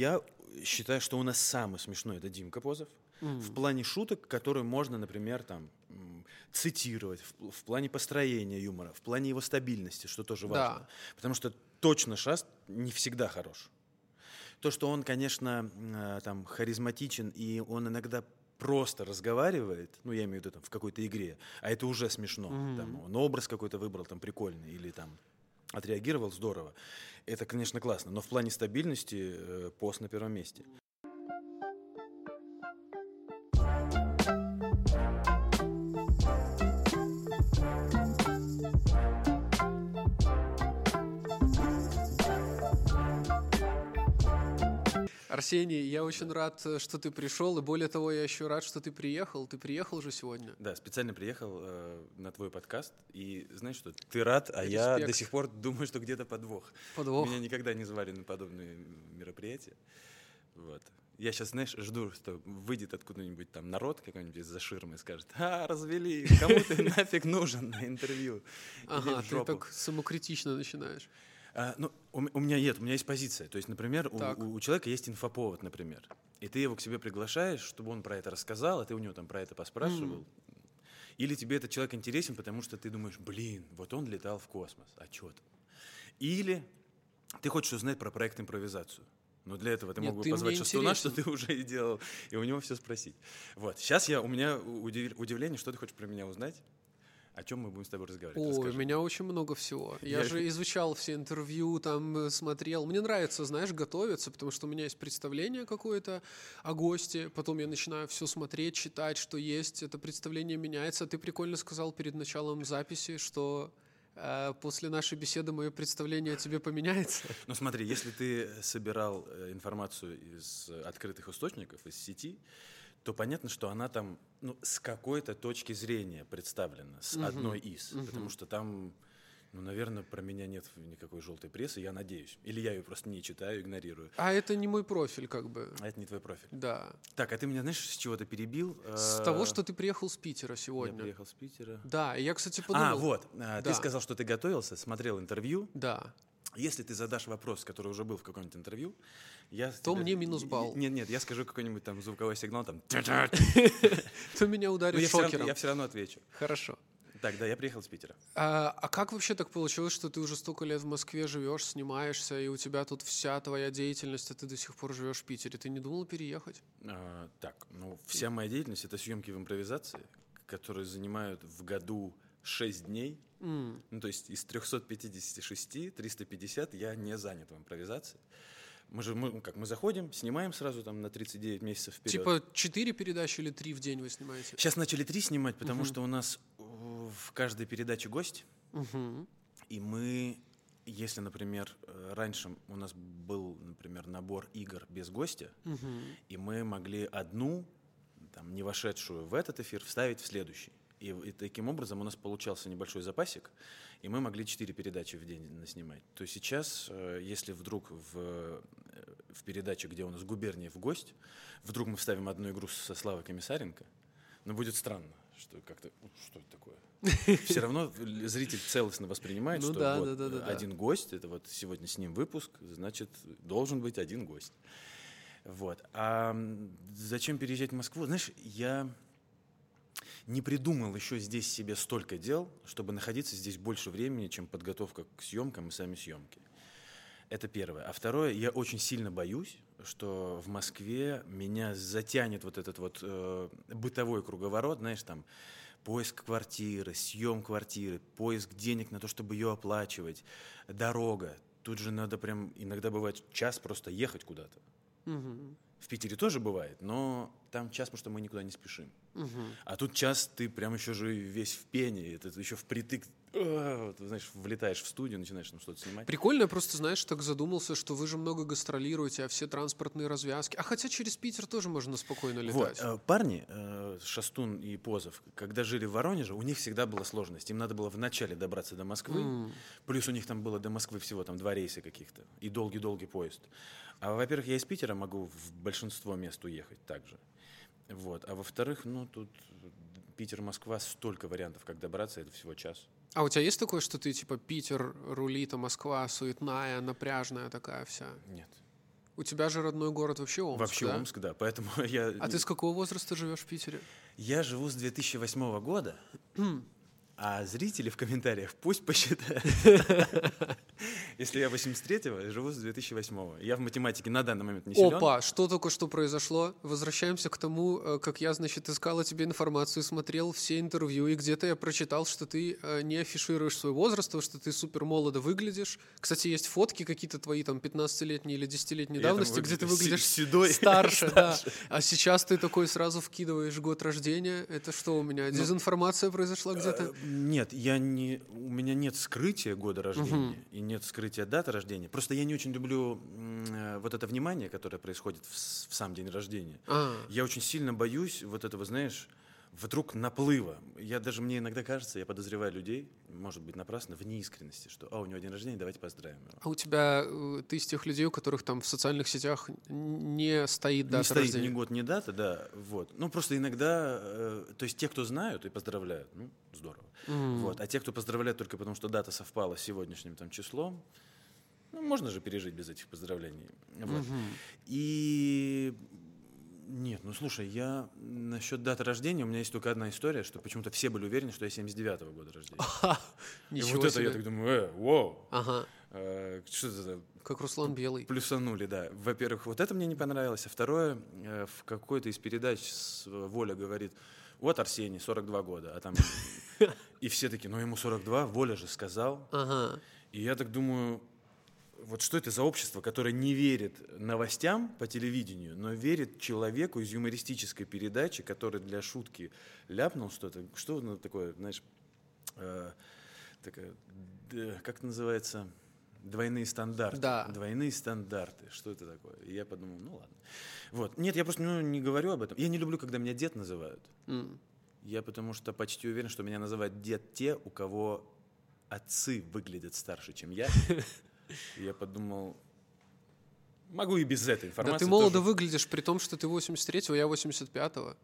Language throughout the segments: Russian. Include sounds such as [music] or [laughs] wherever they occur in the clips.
Я считаю, что у нас самый смешной это Димка Позов. В плане шуток, которые можно, например, там цитировать, в, в плане построения юмора, в плане его стабильности, что тоже важно. Да. Потому что точно Шаст не всегда хорош. То, что он, конечно, э, там харизматичен и он иногда просто разговаривает, ну я имею в виду там в какой-то игре, а это уже смешно. Там, он образ какой-то выбрал там прикольный или там отреагировал здорово. Это, конечно, классно. Но в плане стабильности э, пост на первом месте. Арсений, я очень рад, э, что ты пришел, и более того, я еще рад, что ты приехал. Ты приехал же сегодня. Да, специально приехал э, на твой подкаст. И знаешь что, ты рад, а я Респект. до сих пор думаю, что где-то подвох. Подвох. Меня никогда не звали на подобные мероприятия. Вот. Я сейчас, знаешь, жду, что выйдет откуда-нибудь там народ какой-нибудь из-за ширмы и скажет, а, развели, кому ты [laughs] нафиг нужен на интервью? Ага, ты жопу». так самокритично начинаешь. А, ну, у, у меня нет, у меня есть позиция. То есть, например, у, у- у человека есть инфоповод, например. И ты его к себе приглашаешь, чтобы он про это рассказал, а ты у него там про это поспрашивал. Или тебе этот человек интересен, потому что ты думаешь, блин, вот он летал в космос, а чё там? Или ты хочешь узнать про проект импровизацию. Но для этого ты Нет, мог бы ты позвать Шастуна, что ты уже и делал, и у него все спросить. Вот, сейчас я, у меня удив- удивление, что ты хочешь про меня узнать, о чем мы будем с тобой разговаривать. Ой, у Расскажи. меня очень много всего. Я, Я- же изучал все интервью, там э, смотрел. Мне нравится, знаешь, готовиться, потому что у меня есть представление какое-то о госте, потом я начинаю все смотреть, читать, что есть. Это представление меняется. Ты прикольно сказал перед началом записи, что э, после нашей беседы мое представление о тебе поменяется. [laughs] Ну смотри, если ты собирал э, информацию из открытых источников, из сети, то понятно, что она там ну, с какой-то точки зрения представлена, с одной из. Потому что там, ну, наверное, про меня нет никакой желтой прессы, я надеюсь. Или я ее просто не читаю, игнорирую. А это не мой профиль, как бы. А это не твой профиль. Да. Так, а ты меня, знаешь, с чего то перебил? С Э, того, что ты приехал с Питера Я сегодня. приехал с Питера. Да, и я, кстати, подумал. А, вот, а, ты Да. сказал, что ты готовился, смотрел интервью. Да. Если ты задашь вопрос, который уже был в каком-нибудь интервью, я... То мне минус балл. Нет, нет, я скажу какой-нибудь там звуковой сигнал, там... [laughs] Ты меня ударит равно, шокером. я все равно отвечу. Хорошо. Так, да, я приехал с Питера. А, а как вообще так получилось, что ты уже столько лет в Москве живешь, снимаешься, и у тебя тут вся твоя деятельность, а ты до сих пор живешь в Питере? Ты не думал переехать? А, так, ну, вся моя деятельность — это съемки в импровизации, которые занимают в году 6 дней. М, Ну, то есть из 356, 350 я не занят в импровизации. Мы же, мы, ну, как, мы заходим, снимаем сразу там на 39 месяцев вперед. Типа четыре передачи или три в день вы снимаете? Сейчас начали три снимать, потому что у нас э, в каждой передаче гость, Мгм. и мы, если, например, э, раньше у нас был, например, набор игр без гостя, Мгм. и мы могли одну, там, не вошедшую в этот эфир, вставить в следующий. И, и таким образом у нас получался небольшой запасик, и мы могли четыре передачи в день наснимать. То есть сейчас, э, если вдруг в, э, в передаче, где у нас губерния в гость, вдруг мы вставим одну игру со Славой Комиссаренко, ну, будет странно, что как-то, «Ну, что это такое? [laughs] Все равно зритель целостно воспринимает, Ну что да, вот да, да, да. один гость, это вот сегодня с ним выпуск, значит, должен быть один гость. Вот. А зачем переезжать в Москву? Знаешь, я не придумал еще здесь себе столько дел, чтобы находиться здесь больше времени, чем подготовка к съемкам и сами съемки. Это первое. А второе, я очень сильно боюсь, что в Москве меня затянет вот этот вот э, бытовой круговорот, знаешь, там поиск квартиры, съем квартиры, поиск денег на то, чтобы ее оплачивать, дорога. Тут же надо прям, иногда бывает час просто ехать куда-то. Мгм. В Питере тоже бывает, но там час, потому что мы никуда не спешим. Мгм. А тут час ты прям еще же весь в пене, это еще впритык, а, вот, знаешь, влетаешь в студию, начинаешь там что-то снимать. Прикольно, я просто, знаешь, так задумался, что вы же много гастролируете, а все транспортные развязки. А хотя через Питер тоже можно спокойно Вот, летать. э, парни, э, Шастун и Позов, когда жили в Воронеже, у них всегда была сложность. Им надо было вначале добраться до Москвы, М. плюс у них там было до Москвы всего там два рейса каких-то и долгий-долгий поезд. А во-первых, я из Питера могу в большинство мест уехать также. Вот. А во-вторых, ну тут Питер-Москва столько вариантов, как добраться, это всего час. А у тебя есть такое, что ты типа Питер рулит, а Москва суетная, напряжная такая вся? Нет. У тебя же родной город вообще Омск, Вообще да? Омск, да. Поэтому [laughs] я... А ты с какого возраста живешь в Питере? Я живу с 2008 года, [clears throat] а зрители в комментариях пусть посчитают. [laughs] Если я 83-го, живу с 2008-го. Я в математике на данный момент не силен. Опа, что только что произошло? Возвращаемся к тому, э, как я, значит, искал о тебе информацию, смотрел все интервью, и где-то я прочитал, что ты э, не афишируешь свой возраст, что ты супер молодо выглядишь. Кстати, есть фотки какие-то твои, там, 15-летние или 10-летней Я там давности, где ты выглядишь се- седой. старше, [laughs] да. А сейчас ты такой сразу вкидываешь год рождения. Это что у меня, дезинформация произошла где-то? Нет, я не, у меня нет скрытия года рождения и нет скрытия даты рождения. Просто я не очень люблю э, вот это внимание, которое происходит в, в сам день рождения. А, Я очень сильно боюсь вот этого, знаешь, вдруг наплыва. Я даже, мне иногда кажется, я подозреваю людей, может быть, напрасно, в неискренности, что, а, у него день рождения, давайте поздравим его. а у тебя, э, ты из тех людей, у которых там в социальных сетях не стоит не дата стоит рождения? ни год, ни дата, да, вот. Ну, просто иногда, э, то есть те, кто знают и поздравляют, ну, здорово. М. Вот. А те, кто поздравляет только потому, что дата совпала с сегодняшним там числом, ну, можно же пережить без этих поздравлений. Вот. Мгм. И нет, ну слушай, я насчет даты рождения, у меня есть только одна история, что почему-то все были уверены, что я 79-го года рождения. И вот это я так думаю, э, воу, Ага, э, что это за как Руслан Белый. плюсанули, да. Во-первых, вот это мне не понравилось. А второе, э, в какой-то из передач Воля говорит, вот Арсений, 42 года, а там... [laughs] И все такие, ну ему 42, Воля же сказал. Ага. И я так думаю, вот что это за общество, которое не верит новостям по телевидению, но верит человеку из юмористической передачи, который для шутки ляпнул что-то. Что оно такое, знаешь, э, такая, д- как это называется? Двойные стандарты. Да. Двойные стандарты. Что это такое? И я подумал, ну ладно. Вот. Нет, я просто ну, не говорю об этом. Я не люблю, когда меня дед называют. М. Я потому что почти уверен, что меня называют дед те, у кого отцы выглядят старше, чем я. [laughs] И я подумал, могу и без этой Да информации. ты молодо тоже. выглядишь, при том, что ты 83-го, я 85-го.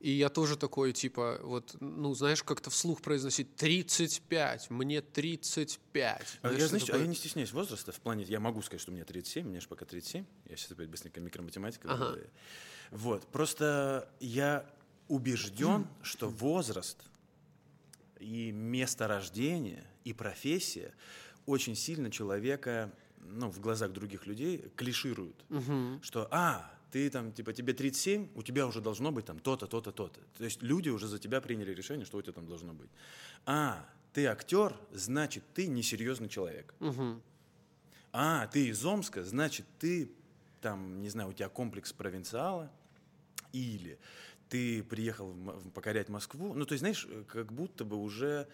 И я тоже такой, типа, вот, ну, знаешь, как-то вслух произносить 35, мне 35. А Знаешь, я, знаешь, а такое? я не стесняюсь возраста в плане, я могу сказать, что мне 37, мне же пока 37, я сейчас опять быстренько микроматематика. Ага. Вот, просто я убежден, что возраст и место рождения, и профессия очень сильно человека, ну, в глазах других людей клишируют. Мгм. что, а, ты там, типа, тебе 37, у тебя уже должно быть там то-то, то-то, то-то. То есть люди уже за тебя приняли решение, что у тебя там должно быть. А, ты актер, значит, ты несерьезный человек. Мгм. А, ты из Омска, значит, ты там, не знаю, у тебя комплекс провинциала, или ты приехал в в- покорять Москву. Ну, то есть, знаешь, э, как будто бы уже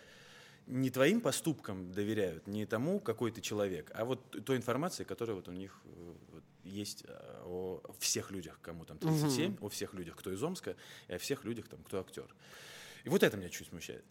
не твоим поступкам доверяют, не тому, какой ты человек, а вот той информации, которая вот у них э, вот есть э, о всех людях, кому там 37, о всех людях, кто из Омска, и о всех людях, там, кто актер. И вот это меня чуть смущает.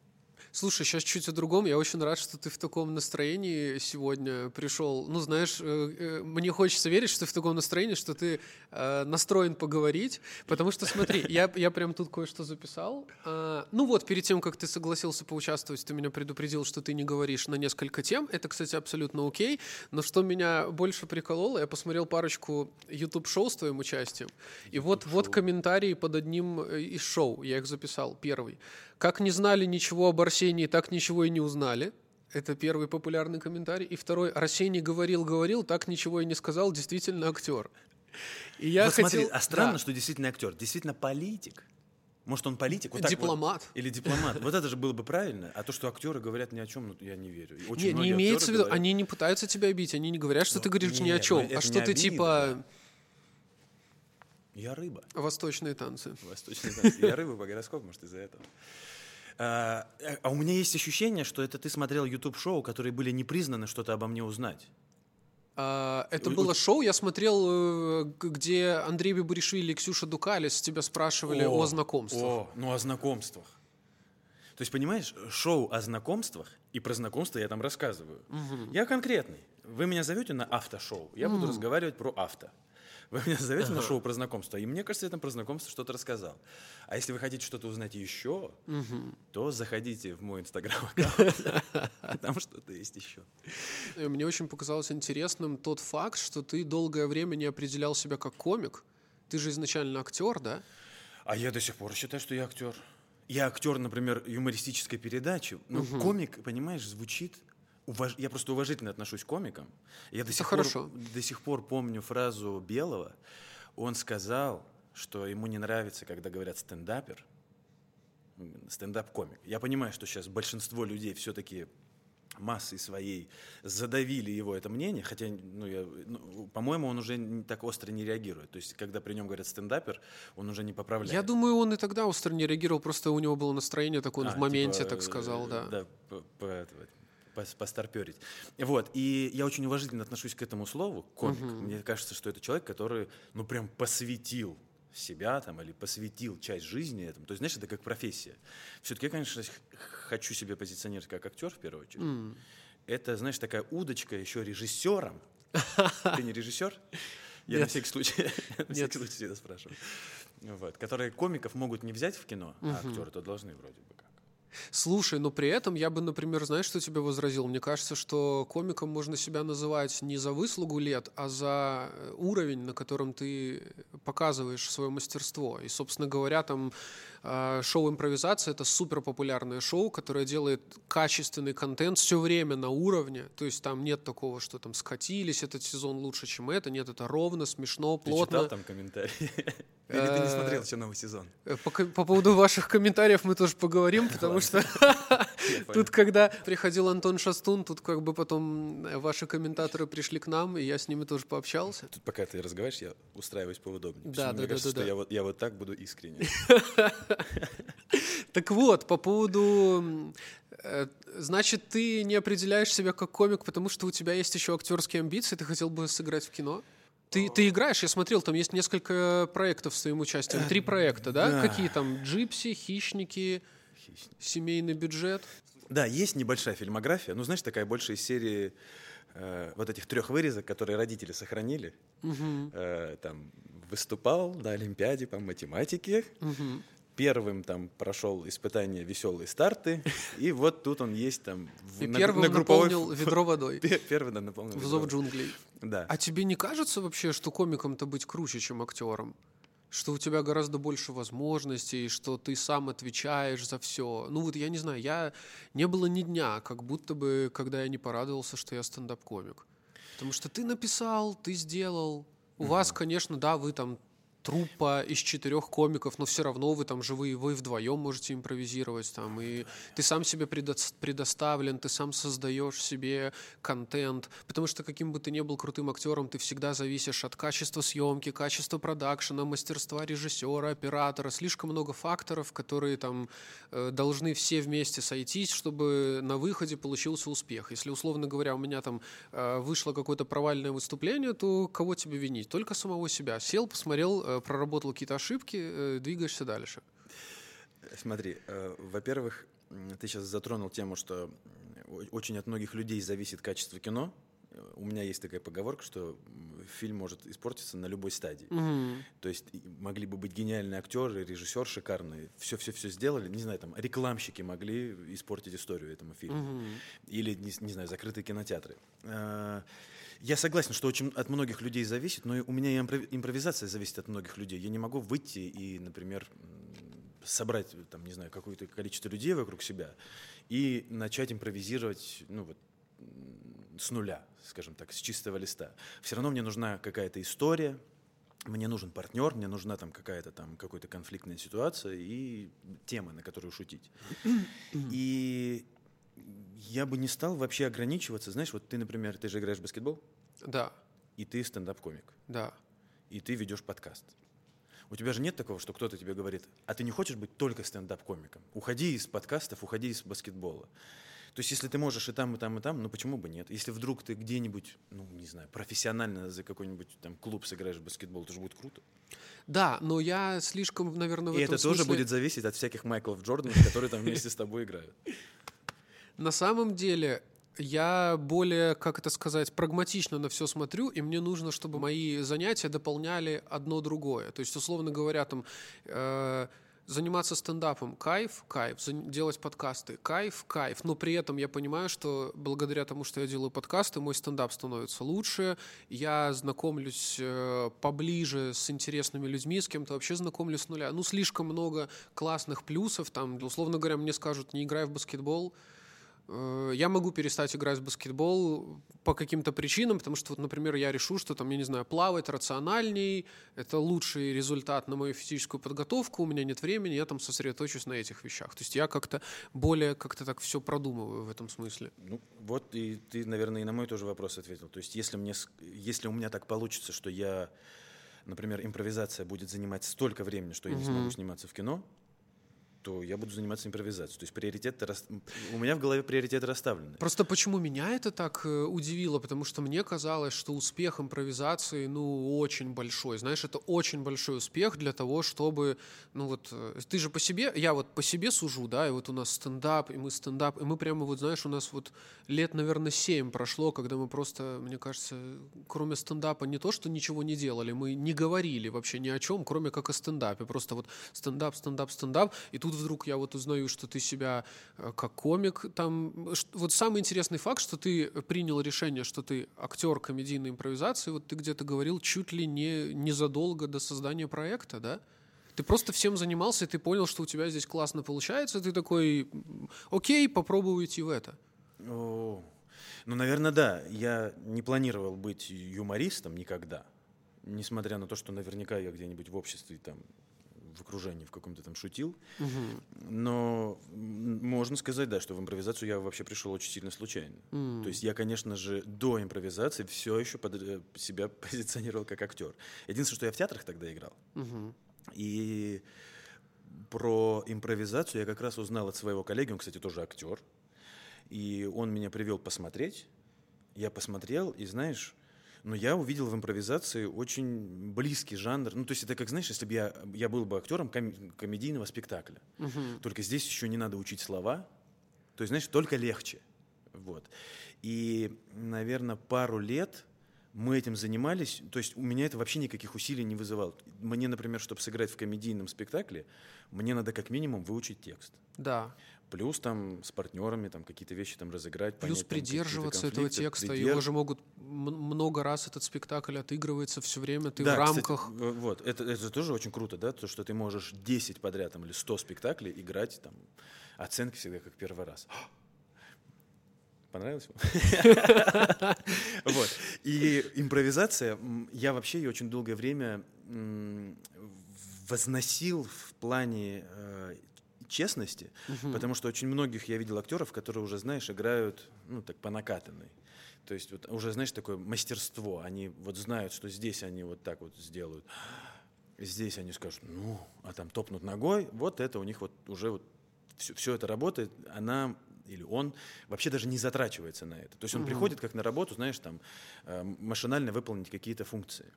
Слушай, сейчас чуть о другом. Я очень рад, что ты в таком настроении сегодня пришел. Ну, знаешь, э, э, мне хочется верить, что ты в таком настроении, что ты э, настроен поговорить. Потому что, смотри, я, я прям тут кое-что записал. А, ну вот, перед тем, как ты согласился поучаствовать, ты меня предупредил, что ты не говоришь на несколько тем. Это, кстати, абсолютно окей. Но что меня больше прикололо, я посмотрел парочку YouTube-шоу с твоим участием. И вот, вот комментарии под одним из шоу. Я их записал. Первый. Как не знали ничего об Арсении, так ничего и не узнали. Это первый популярный комментарий. И второй. Арсений говорил, говорил, так ничего и не сказал. Действительно актер. И я вот хотел... смотри, а странно, Да. что действительно актер, действительно политик. Может, он политик? Вот так вот. Дипломат. Или дипломат. Вот это же было бы правильно. А то, что актеры говорят ни о чем, ну, я не верю. Очень Не, не имеется в виду, говорят- они не пытаются тебя бить, они не говорят, что Ну, ты говоришь ни о нет, чем, ну, а что ты обидно, типа Я рыба. восточные танцы. Восточный танец. Я рыба по гороскопу, может, из-за этого. А, а у меня есть ощущение, что это ты смотрел YouTube-шоу, которые были не признаны что-то обо мне узнать. А, это У- было у- шоу, я смотрел, э, где Андрей Бибуришвили и Ксюша Дукалис тебя спрашивали о, знакомствах. О, ну о знакомствах. То есть, понимаешь, шоу о знакомствах, и про знакомства я там рассказываю. Я конкретный. Вы меня зовете на автошоу, я буду разговаривать про авто. Вы меня зовете на шоу про знакомство, и мне кажется, я там про знакомство что-то рассказал. А если вы хотите что-то узнать еще, то заходите в мой инстаграм-аккаунт, [laughs] там что-то есть еще. Мне очень показалось интересным тот факт, что ты долгое время не определял себя как комик. Ты же изначально актер, да? А я до сих пор считаю, что я актер. Я актер, например, юмористической передачи. Но комик, понимаешь, звучит уваж... я просто уважительно отношусь к комикам. Я до сих. Пор, до сих пор помню фразу Белого. Он сказал, что ему не нравится, когда говорят стендапер, стендап-комик. Я понимаю, что сейчас большинство людей все-таки массой своей задавили его это мнение, хотя, ну, я, ну, по-моему, он уже не так остро не реагирует. То есть, когда при нем говорят стендапер, он уже не поправляет. Я думаю, он и тогда остро не реагировал, просто у него было настроение такое, он А, в моменте типа, так сказал, э, да. Да, по- по- постарперить. Вот, и я очень уважительно отношусь к этому слову, комик. Мне кажется, что это человек, который, ну, прям посвятил себя там или посвятил часть жизни этому. То есть, знаешь, это как профессия. Все-таки я, конечно, хочу себя позиционировать как актер в первую очередь. Это, знаешь, такая удочка еще режиссером. [laughs] Ты не режиссер? Я на всякий случай, [laughs] на всякий случай всегда спрашиваю. Вот, которые комиков могут не взять в кино, а актеры-то должны вроде бы. Слушай, но при этом я бы, например, знаешь, что тебе возразил? Мне кажется, что комиком можно себя называть не за выслугу лет, а за э, уровень, на котором ты показываешь свое мастерство. И, собственно говоря, там э, шоу импровизация это супер популярное шоу, которое делает качественный контент все время на уровне. То есть там нет такого, что там скатились, этот сезон лучше, чем это. Нет, это ровно, смешно, Ты плотно. читал там комментарии? [laughs] Или ты не смотрел еще новый сезон? Э, По, поводу ваших комментариев мы тоже поговорим, потому что тут, когда приходил Антон Шастун, тут как бы потом э, ваши комментаторы пришли к нам, и я с ними тоже пообщался. Тут пока ты разговариваешь, я устраиваюсь поудобнее. Да, да, да, я вот так буду искренне. [laughs] [laughs] Так вот, по поводу... э, Значит, ты не определяешь себя как комик, потому что у тебя есть еще актерские амбиции, ты хотел бы сыграть в кино? Ты, ты играешь, я смотрел, там есть несколько проектов с твоим участием. Три проекта, да? да. Какие там? Джипси, хищники, семейный бюджет. Да, есть небольшая фильмография, ну, знаешь, такая больше из серии э, вот этих трех вырезок, которые родители сохранили. Э, там выступал на Олимпиаде по математике. Первым там прошел испытание «Веселые старты», [laughs] и вот тут он есть там в- И на, первым на групповой наполнил ведро водой. [laughs] Пе- Первый, да, наполнил В зов джунглей. Да. А тебе не кажется вообще, что комиком-то быть круче, чем актером? Что у тебя гораздо больше возможностей, что ты сам отвечаешь за все. Ну вот я не знаю, я не было ни дня, как будто бы, когда я не порадовался, что я стендап-комик. Потому что ты написал, ты сделал. У вас, конечно, да, вы там труппа из четырех комиков, но все равно вы там живые, вы вдвоем можете импровизировать там, и ты сам себе предо- предоставлен, ты сам создаешь себе контент, потому что каким бы ты ни был крутым актером, ты всегда зависишь от качества съемки, качества продакшена, мастерства режиссера, оператора, слишком много факторов, которые там э, должны все вместе сойтись, чтобы на выходе получился успех. Если, условно говоря, у меня там э, вышло какое-то провальное выступление, то кого тебе винить? Только самого себя. Сел, посмотрел, э, проработал какие-то ошибки, э, двигаешься дальше. Смотри, э, во-первых, ты сейчас затронул тему, что очень от многих людей зависит качество кино. Э, У меня есть такая поговорка, что фильм может испортиться на любой стадии. То есть могли бы быть гениальные актеры, режиссер шикарный, все-все-все сделали, не знаю, там рекламщики могли испортить историю этому фильму. Или, не, не знаю, закрытые кинотеатры. Я согласен, что очень от многих людей зависит, но у меня и импро- импровизация зависит от многих людей. Я не могу выйти и, например, собрать, там, не знаю, какое-то количество людей вокруг себя и начать импровизировать, ну вот, с нуля, скажем так, с чистого листа. Все равно мне нужна какая-то история, мне нужен партнер, мне нужна там какая-то там какая-то конфликтная ситуация и темы, на которую шутить. И я бы не стал вообще ограничиваться. Знаешь, вот ты, например, ты же играешь в баскетбол, Да, и ты стендап-комик, да. и ты ведешь подкаст. У тебя же нет такого, что кто-то тебе говорит, а ты не хочешь быть только стендап-комиком? Уходи из подкастов, уходи из баскетбола. То есть, если ты можешь и там, и там, и там, ну почему бы нет? Если вдруг ты где-нибудь, ну, не знаю, профессионально за какой-нибудь там клуб сыграешь в баскетбол, это же будет круто. Да, но я слишком, наверное, в и этом это тоже смысле- будет зависеть от всяких Майклов Джорданов, которые там вместе с тобой играют. На самом деле, Я более, как это сказать, прагматично на все смотрю, и мне нужно, чтобы мои занятия дополняли одно другое. То есть, условно говоря, там... Э, заниматься стендапом кайф, кайф, делать подкасты кайф, кайф, но при этом я понимаю, что благодаря тому, что я делаю подкасты, мой стендап становится лучше, я знакомлюсь э, поближе с интересными людьми, с кем-то вообще знакомлюсь с нуля. Ну, слишком много классных плюсов, там, условно говоря, мне скажут, не играй в баскетбол, я могу перестать играть в баскетбол по каким-то причинам, потому что, вот, например, я решу, что там, я не знаю, плавать рациональней, это лучший результат на мою физическую подготовку, у меня нет времени, я там сосредоточусь на этих вещах. То есть я как-то более как-то так все продумываю в этом смысле. Ну, вот и ты, наверное, и на мой тоже вопрос ответил. То есть если, мне, если у меня так получится, что я, например, импровизация будет занимать столько времени, что я не смогу сниматься в кино, то я буду заниматься импровизацией. То есть приоритеты рас... у меня в голове приоритеты расставлены. Просто почему меня это так э, удивило, потому что мне казалось, что успех импровизации, ну, очень большой. Знаешь, это очень большой успех для того, чтобы, ну вот, э, ты же по себе, я вот по себе сужу, да, и вот у нас стендап, и мы стендап, и мы прямо вот, знаешь, у нас вот лет, наверное, семь прошло, когда мы просто, мне кажется, кроме стендапа не то, что ничего не делали, мы не говорили вообще ни о чем, кроме как о стендапе. Просто вот стендап, стендап, стендап, и тут тут вдруг я вот узнаю, что ты себя э, как комик там... Вот самый интересный факт, что ты принял решение, что ты актер комедийной импровизации, вот ты где-то говорил чуть ли не незадолго до создания проекта, да? Ты просто всем занимался, и ты понял, что у тебя здесь классно получается, ты такой, окей, попробую идти в это. О, ну, наверное, да. Я не планировал быть юмористом никогда, несмотря на то, что наверняка я где-нибудь в обществе там в окружении в каком-то там шутил. Угу. Но можно сказать, да, что в импровизацию я вообще пришел очень сильно случайно. Mm. То есть я, конечно же, до импровизации все еще под э, себя [laughs] позиционировал как актер. Единственное, что я в театрах тогда играл. Угу. И про импровизацию я как раз узнал от своего коллеги, он, кстати, тоже актер. И он меня привел посмотреть. Я посмотрел, и знаешь, но я увидел в импровизации очень близкий жанр. Ну, то есть это как, знаешь, если бы я, я был бы актером ком- комедийного спектакля. Угу. Только здесь еще не надо учить слова. То есть, знаешь, только легче. Вот. И, наверное, пару лет мы этим занимались. То есть у меня это вообще никаких усилий не вызывало. Мне, например, чтобы сыграть в комедийном спектакле, мне надо как минимум выучить текст. Да плюс там с партнерами там какие-то вещи там разыграть. Плюс понять, придерживаться этого текста. Придерж... Его же могут много раз этот спектакль отыгрывается все время, ты да, в рамках. Кстати, вот, это, это тоже очень круто, да, то, что ты можешь 10 подряд там, или 100 спектаклей играть, там, оценки всегда как первый раз. [gasps] Понравилось [laughs] Вот. И импровизация, я вообще ее очень долгое время возносил в плане э, честности, угу. потому что очень многих я видел актеров, которые уже, знаешь, играют, ну, так, по накатанной. То есть вот уже, знаешь, такое мастерство. Они вот знают, что здесь они вот так вот сделают. Здесь они скажут, ну, а там топнут ногой. Вот это у них вот уже вот все, все это работает. Она или он вообще даже не затрачивается на это. То есть он угу. приходит как на работу, знаешь, там э, машинально выполнить какие-то функции.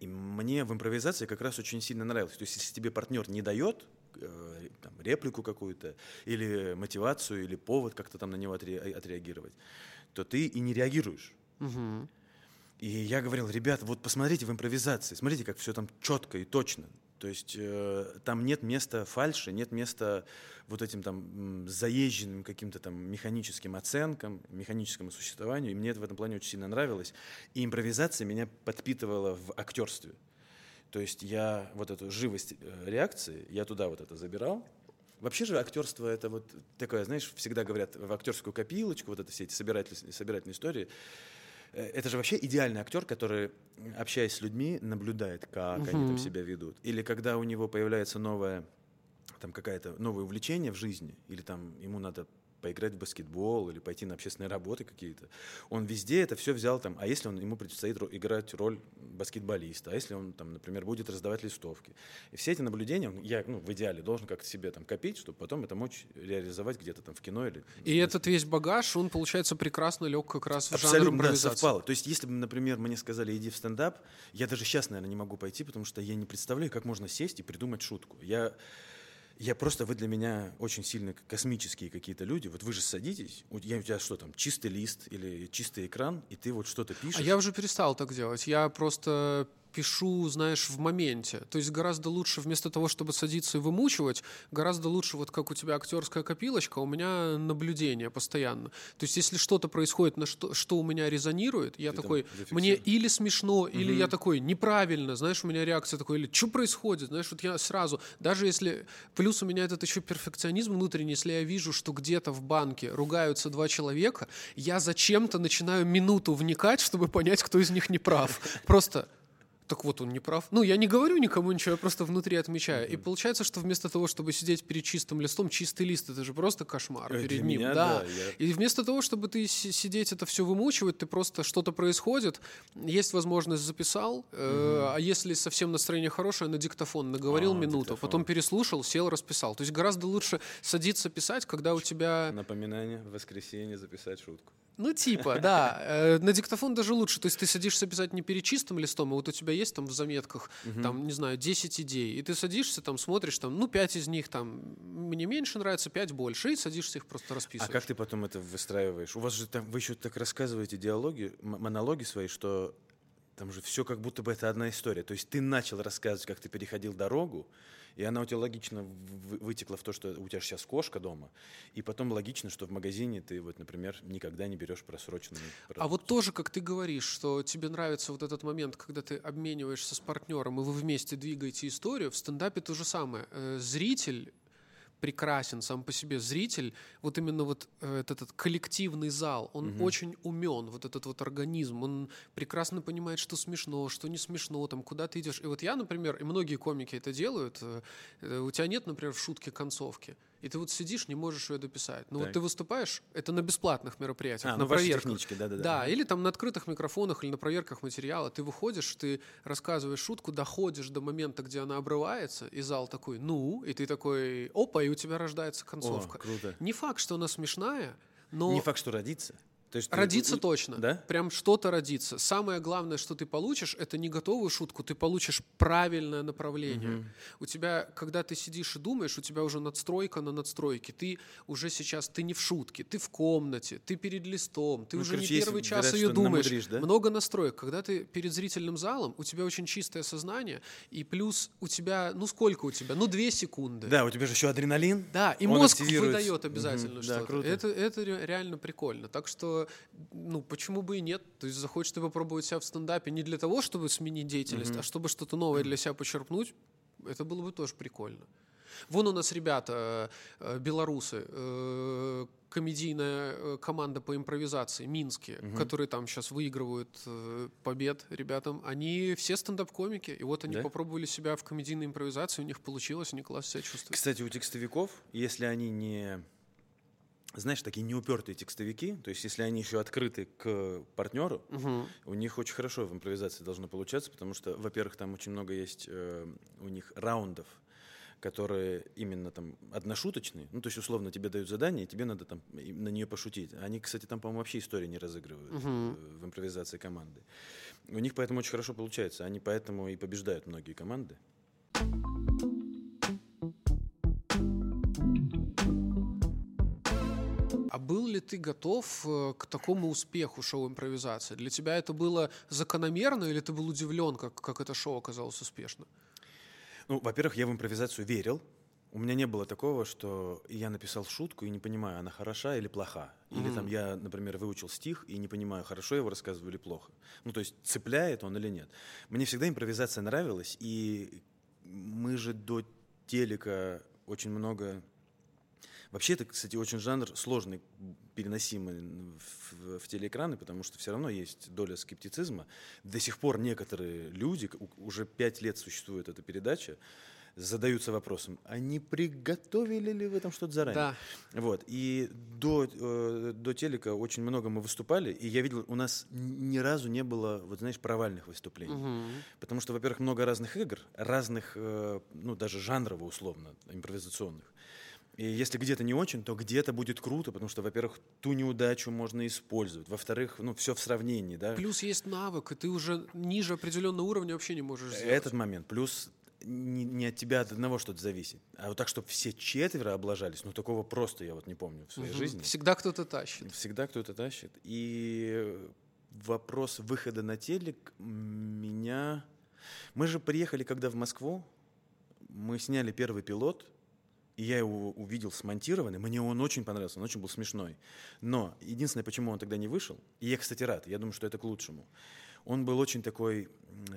И мне в импровизации как раз очень сильно нравилось. То есть если тебе партнер не дает Э, там, реплику какую-то, или мотивацию, или повод как-то там на него отреагировать, то ты и не реагируешь. Угу. И я говорил, ребят, вот посмотрите в импровизации, смотрите, как все там четко и точно. То есть э, там нет места фальши, нет места вот этим там заезженным каким-то там механическим оценкам, механическому существованию. И мне это в этом плане очень сильно нравилось. И импровизация меня подпитывала в актерстве. То есть я вот эту живость э, реакции, я туда вот это забирал. Вообще же актерство это вот такое, знаешь, всегда говорят в актерскую копилочку, вот это все эти собирательные, собирательные истории. Э, это же вообще идеальный актер, который, общаясь с людьми, наблюдает, как угу. они там себя ведут. Или когда у него появляется новое, там какая-то новое увлечение в жизни, или там ему надо поиграть в баскетбол или пойти на общественные работы какие-то. Он везде это все взял там. А если он, ему предстоит играть роль баскетболиста, а если он, там, например, будет раздавать листовки. И все эти наблюдения, я ну, в идеале должен как-то себе там копить, чтобы потом это мочь реализовать где-то там в кино или... И этот весь багаж, он, получается, прекрасно лег как раз в Абсолютно, жанр импровизации. Да, совпало. То есть, если бы, например, мне сказали, иди в стендап, я даже сейчас, наверное, не могу пойти, потому что я не представляю, как можно сесть и придумать шутку. Я Я просто, вы для меня очень сильно космические какие-то люди. Вот вы же садитесь, у, я, у тебя что там, чистый лист или чистый экран, и ты вот что-то пишешь. А я уже перестал так делать. Я просто пишу, знаешь, в моменте. То есть гораздо лучше, вместо того, чтобы садиться и вымучивать, гораздо лучше, вот как у тебя актерская копилочка, у меня наблюдение постоянно. То есть если что-то происходит, на что, что у меня резонирует, я Ты такой, мне или смешно, или я такой, неправильно, знаешь, у меня реакция такой, или что происходит, знаешь, вот я сразу, даже если, плюс у меня этот еще перфекционизм внутренний, если я вижу, что где-то в банке ругаются два человека, я зачем-то начинаю минуту вникать, чтобы понять, кто из них не прав. Просто так вот он не прав. Ну, я не говорю никому ничего, я просто внутри отмечаю. И получается, что вместо того, чтобы сидеть перед чистым листом, чистый лист это же просто кошмар Э, перед для ним. меня, да. да, я- И вместо того, чтобы ты си- сидеть это все вымучивать, ты просто что-то происходит, есть возможность записал, э, а если совсем настроение хорошее, на диктофон наговорил А, минуту, диктофон. потом переслушал, сел, расписал. То есть гораздо лучше садиться писать, когда у тебя Напоминание в воскресенье записать шутку. Ну, типа, да. Э, На диктофон даже лучше. То есть ты садишься писать не перед чистым листом, а вот у тебя есть там в заметках, там, не знаю, 10 идей, и ты садишься, там, смотришь, там, ну, 5 из них, там, мне меньше нравится, 5 больше, и садишься их просто А расписываешь. как ты потом это выстраиваешь? У вас же там, вы еще так рассказываете диалоги, монологи свои, что там же все как будто бы это одна история. То есть ты начал рассказывать, как ты переходил дорогу, и она у тебя логично вы- вытекла в то, что у тебя сейчас кошка дома, и потом логично, что в магазине ты вот, например, никогда не берешь просроченный А вот тоже, как ты говоришь, что тебе нравится вот этот момент, когда ты обмениваешься с партнером, и вы вместе двигаете историю, в стендапе то же самое. Э, Зритель прекрасен сам по себе. Зритель, вот именно вот э, этот, этот коллективный зал, он очень умен, вот этот вот организм, он прекрасно понимает, что смешно, что не смешно, там, куда ты идешь. И вот я, например, и многие комики это делают, э, э, у тебя нет, например, в шутке концовки, и ты вот сидишь, не можешь ее дописать. Но вот Так. ты выступаешь, это на бесплатных мероприятиях, А, на ну, проверках. технички, да-да-да. Да, или там на открытых микрофонах, или на проверках материала. Ты выходишь, ты рассказываешь шутку, доходишь до момента, где она обрывается, и зал такой, ну, и ты такой, опа, и у тебя рождается О, концовка. круто. Не факт, что она смешная, но Не факт, что родится. То есть ты- родится у- точно. Да? Прям что-то родится. Самое главное, что ты получишь, это не готовую шутку, ты получишь правильное направление. У тебя, когда ты сидишь и думаешь, у тебя уже надстройка на надстройке. Ты уже сейчас, ты не в шутке, ты в комнате, ты перед листом, ты Ну, уже короче, не первый час говорят, ее думаешь. намудришь, да? Много настроек. Когда ты перед зрительным залом, у тебя очень чистое сознание, и плюс у тебя, ну сколько у тебя? Ну, две секунды. Да, у тебя же еще адреналин. Да, и Он мозг выдает обязательно да, что-то. круто. Это, это ре- реально прикольно. Так что, ну, почему бы и нет? То есть захочешь ты попробовать себя в стендапе не для того, чтобы сменить деятельность, а чтобы что-то новое для себя почерпнуть, это было бы тоже прикольно. Вон у нас ребята, э, э, белорусы, э, комедийная команда по импровизации, минские, которые там сейчас выигрывают побед ребятам, они все стендап-комики, и вот они Да? попробовали себя в комедийной импровизации, у них получилось, они классно себя чувствуют. Кстати, у текстовиков, если они не, знаешь, такие неупертые текстовики, то есть если они еще открыты к партнеру, Мгм. у них очень хорошо в импровизации должно получаться, потому что, во-первых, там очень много есть э, у них раундов, которые именно там одношуточные. Ну, то есть, условно, тебе дают задание, и тебе надо там на нее пошутить. Они, кстати, там, по-моему, вообще истории не разыгрывают э, в импровизации команды. У них поэтому очень хорошо получается. Они поэтому и побеждают многие команды. Был ли ты готов э, к такому успеху шоу импровизации? Для тебя это было закономерно или ты был удивлен, как, как это шоу оказалось успешно? Ну, во-первых, я в импровизацию верил. У меня не было такого, что я написал шутку и не понимаю, она хороша или плоха. Или там я, например, выучил стих и не понимаю, хорошо его рассказываю или плохо. Ну, то есть цепляет он или нет. Мне всегда импровизация нравилась, и мы же до телека очень много... Вообще, это, кстати, очень жанр сложный, переносимый в, в телеэкраны, потому что все равно есть доля скептицизма. До сих пор некоторые люди, уже пять лет существует эта передача, задаются вопросом, а не приготовили ли вы там что-то заранее? Да. Вот. И до, э, до телека очень много мы выступали, и я видел, у нас ни разу не было, вот знаешь, провальных выступлений. Мгм. Потому что, во-первых, много разных игр, разных, э, ну, даже жанрово условно, импровизационных. И если где-то не очень, то где-то будет круто, потому что, во-первых, ту неудачу можно использовать. Во-вторых, ну, все в сравнении, да. Плюс есть навык, и ты уже ниже определенного уровня вообще не можешь сделать. Этот момент. Плюс не, не от тебя от одного что-то зависит. А вот так, чтобы все четверо облажались, ну такого просто я вот не помню в своей Мгм. жизни. Всегда кто-то тащит. Всегда кто-то тащит. И вопрос выхода на телек меня... Мы же приехали, когда в Москву, мы сняли первый пилот, и я его увидел смонтированный. Мне он очень понравился, он очень был смешной. Но единственное, почему он тогда не вышел, и я, кстати, рад, я думаю, что это к лучшему, он был очень такой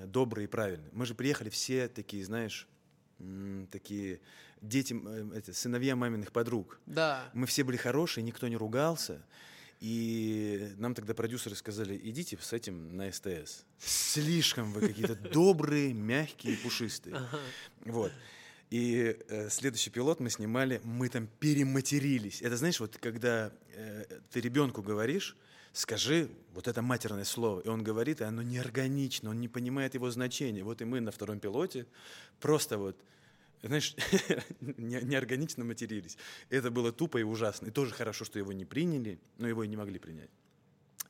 добрый и правильный. Мы же приехали все такие, знаешь, такие дети, м, эти, сыновья маминых подруг. Да. Мы все были хорошие, никто не ругался. И нам тогда продюсеры сказали, идите с этим на СТС. Слишком вы какие-то [laughs] добрые, мягкие, пушистые. Вот. И э, следующий пилот мы снимали, мы там перематерились. Это знаешь, вот когда э, ты ребенку говоришь, скажи вот это матерное слово, и он говорит, и оно неорганично, он не понимает его значения. Вот и мы на втором пилоте просто вот, знаешь, [laughs] не- неорганично матерились. Это было тупо и ужасно. И тоже хорошо, что его не приняли, но его и не могли принять.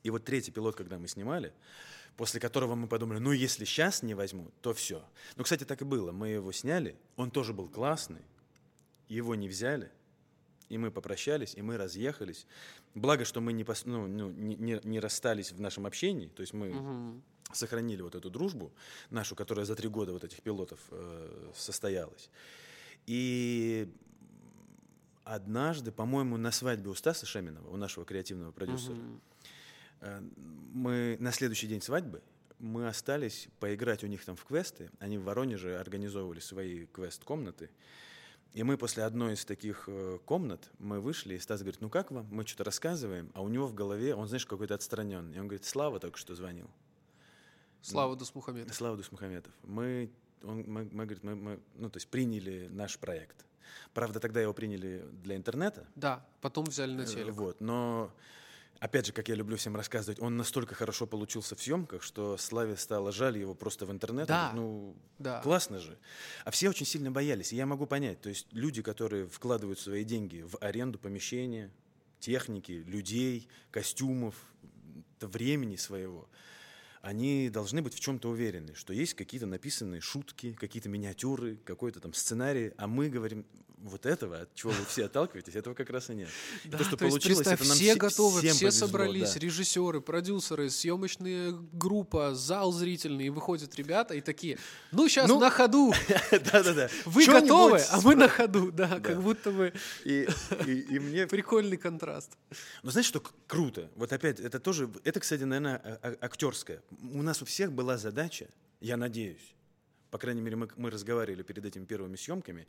И вот третий пилот, когда мы снимали, после которого мы подумали, ну если сейчас не возьмут, то все. Ну, кстати, так и было. Мы его сняли, он тоже был классный, его не взяли, и мы попрощались, и мы разъехались. Благо, что мы не, пос- ну, ну, не, не- не расстались в нашем общении, то есть мы Мгм. сохранили вот эту дружбу нашу, которая за три года вот этих пилотов э, состоялась. И однажды, по-моему, на свадьбе у Стаса Шеминова, у нашего креативного продюсера, Мгм. Э, Мы на следующий день свадьбы мы остались поиграть у них там в квесты. Они в Воронеже организовывали свои квест-комнаты. И мы после одной из таких э, комнат мы вышли, и Стас говорит, ну как вам? Мы что-то рассказываем, а у него в голове, он, знаешь, какой-то отстраненный. И он говорит, Слава только что звонил. Слава Дусмухамедов. Слава Дусмухаметов. Мы, он, мы, мы, говорит, мы, мы, ну, то есть приняли наш проект. Правда, тогда его приняли для интернета, Да, потом взяли на Э, телек. Вот, но опять же, как я люблю всем рассказывать, он настолько хорошо получился в съемках, что Славе стало жаль его просто в интернет. Да. Ну, Да. классно же. А все очень сильно боялись. И я могу понять. То есть люди, которые вкладывают свои деньги в аренду помещения, техники, людей, костюмов, времени своего, они должны быть в чем-то уверены, что есть какие-то написанные шутки, какие-то миниатюры, какой-то там сценарий, а мы говорим, вот этого, от чего вы все отталкиваетесь, этого как раз и нет. [laughs] И Да, то, что то получилось, это нам все готовы, всем все повезло, собрались, да. режиссеры, продюсеры, съемочная группа, зал зрительный, и выходят ребята и такие, ну сейчас Ну, на ходу, [laughs] Да-да-да. вы готовы, а мы на ходу, да, как будто бы И, мне... [laughs] прикольный контраст. Но знаешь, что круто? Вот опять, это тоже, это, кстати, наверное, актерское. У нас у всех была задача, я надеюсь, по крайней мере, мы, мы разговаривали перед этими первыми съемками,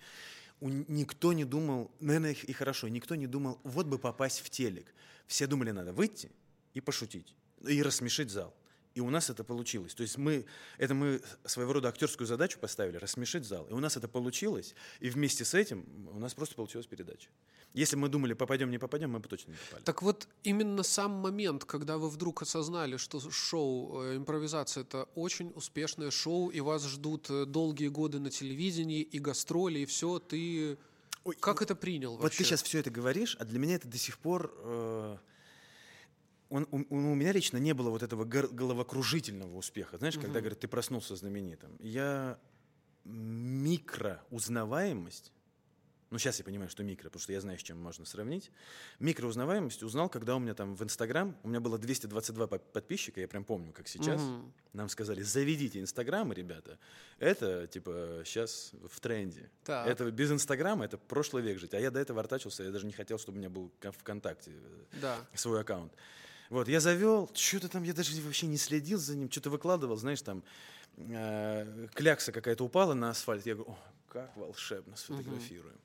никто не думал, наверное, и хорошо, никто не думал, вот бы попасть в телек. Все думали, надо выйти и пошутить, и рассмешить зал. И у нас это получилось. То есть мы, это мы своего рода актерскую задачу поставили, рассмешить зал. И у нас это получилось. И вместе с этим у нас просто получилась передача. Если мы думали, попадем, не попадем, мы бы точно не попали. Так вот, именно сам момент, когда вы вдруг осознали, что шоу э, «Импровизация» — это очень успешное шоу, и вас ждут э, долгие годы на телевидении, и гастроли, и все, ты... Ой, Как это принял Вот вообще? ты сейчас все это говоришь, а для меня это до сих пор... э, он, у, у меня лично не было вот этого головокружительного успеха. Знаешь, когда, Мгм. говорят, ты проснулся знаменитым. Я микроузнаваемость, ну сейчас я понимаю, что микро, потому что я знаю, с чем можно сравнить. Микроузнаваемость узнал, когда у меня там в Инстаграм, у меня было 222 по- подписчика, я прям помню, как сейчас. Мгм. Нам сказали, заведите Инстаграм, ребята. Это, типа, сейчас в тренде. Так. Это без Инстаграма, это прошлый век жить. А я до этого артачился, я даже не хотел, чтобы у меня был кон- ВКонтакте э, Да. свой аккаунт. Вот, я завел, что-то там, я даже вообще не следил за ним, что-то выкладывал, знаешь, там, э, клякса какая-то упала на асфальт. Я говорю, о, как волшебно, сфотографируем.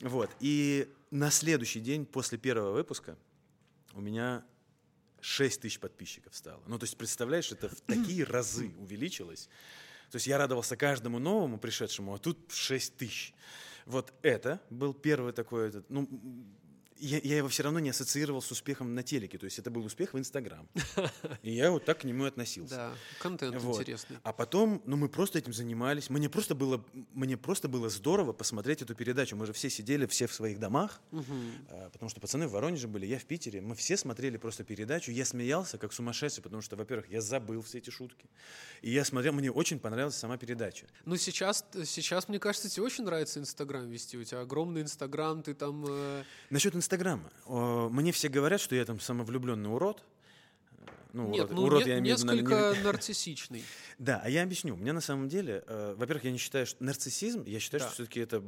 Вот, и на следующий день после первого выпуска у меня 6 тысяч подписчиков стало. Ну, то есть, представляешь, это в [clears throat] такие разы увеличилось. То есть я радовался каждому новому пришедшему, а тут 6 тысяч. Вот это был первый такой, этот, ну, я, я его все равно не ассоциировал с успехом на телеке. То есть это был успех в Инстаграм. [laughs] И я вот так к нему относился. Да, контент Вот. интересный. А потом, ну, мы просто этим занимались. Мне просто было, мне просто было здорово посмотреть эту передачу. Мы же все сидели, все в своих домах, а, потому что пацаны в Воронеже были, я в Питере. Мы все смотрели просто передачу. Я смеялся как сумасшедший, потому что, во-первых, я забыл все эти шутки. И я смотрел, мне очень понравилась сама передача. Ну, сейчас, сейчас, мне кажется, тебе очень нравится Инстаграм вести. У тебя огромный Инстаграм, ты там... э, Насчет Инстаграма. О, Мне все говорят, что я там самовлюбленный урод. Ну, Нет, урод, ну, урод не- я имею несколько не- [laughs] нарциссичный. Да, а я объясню. Меня на самом деле, э, во-первых, я не считаю, что нарциссизм, я считаю, Да. что все-таки это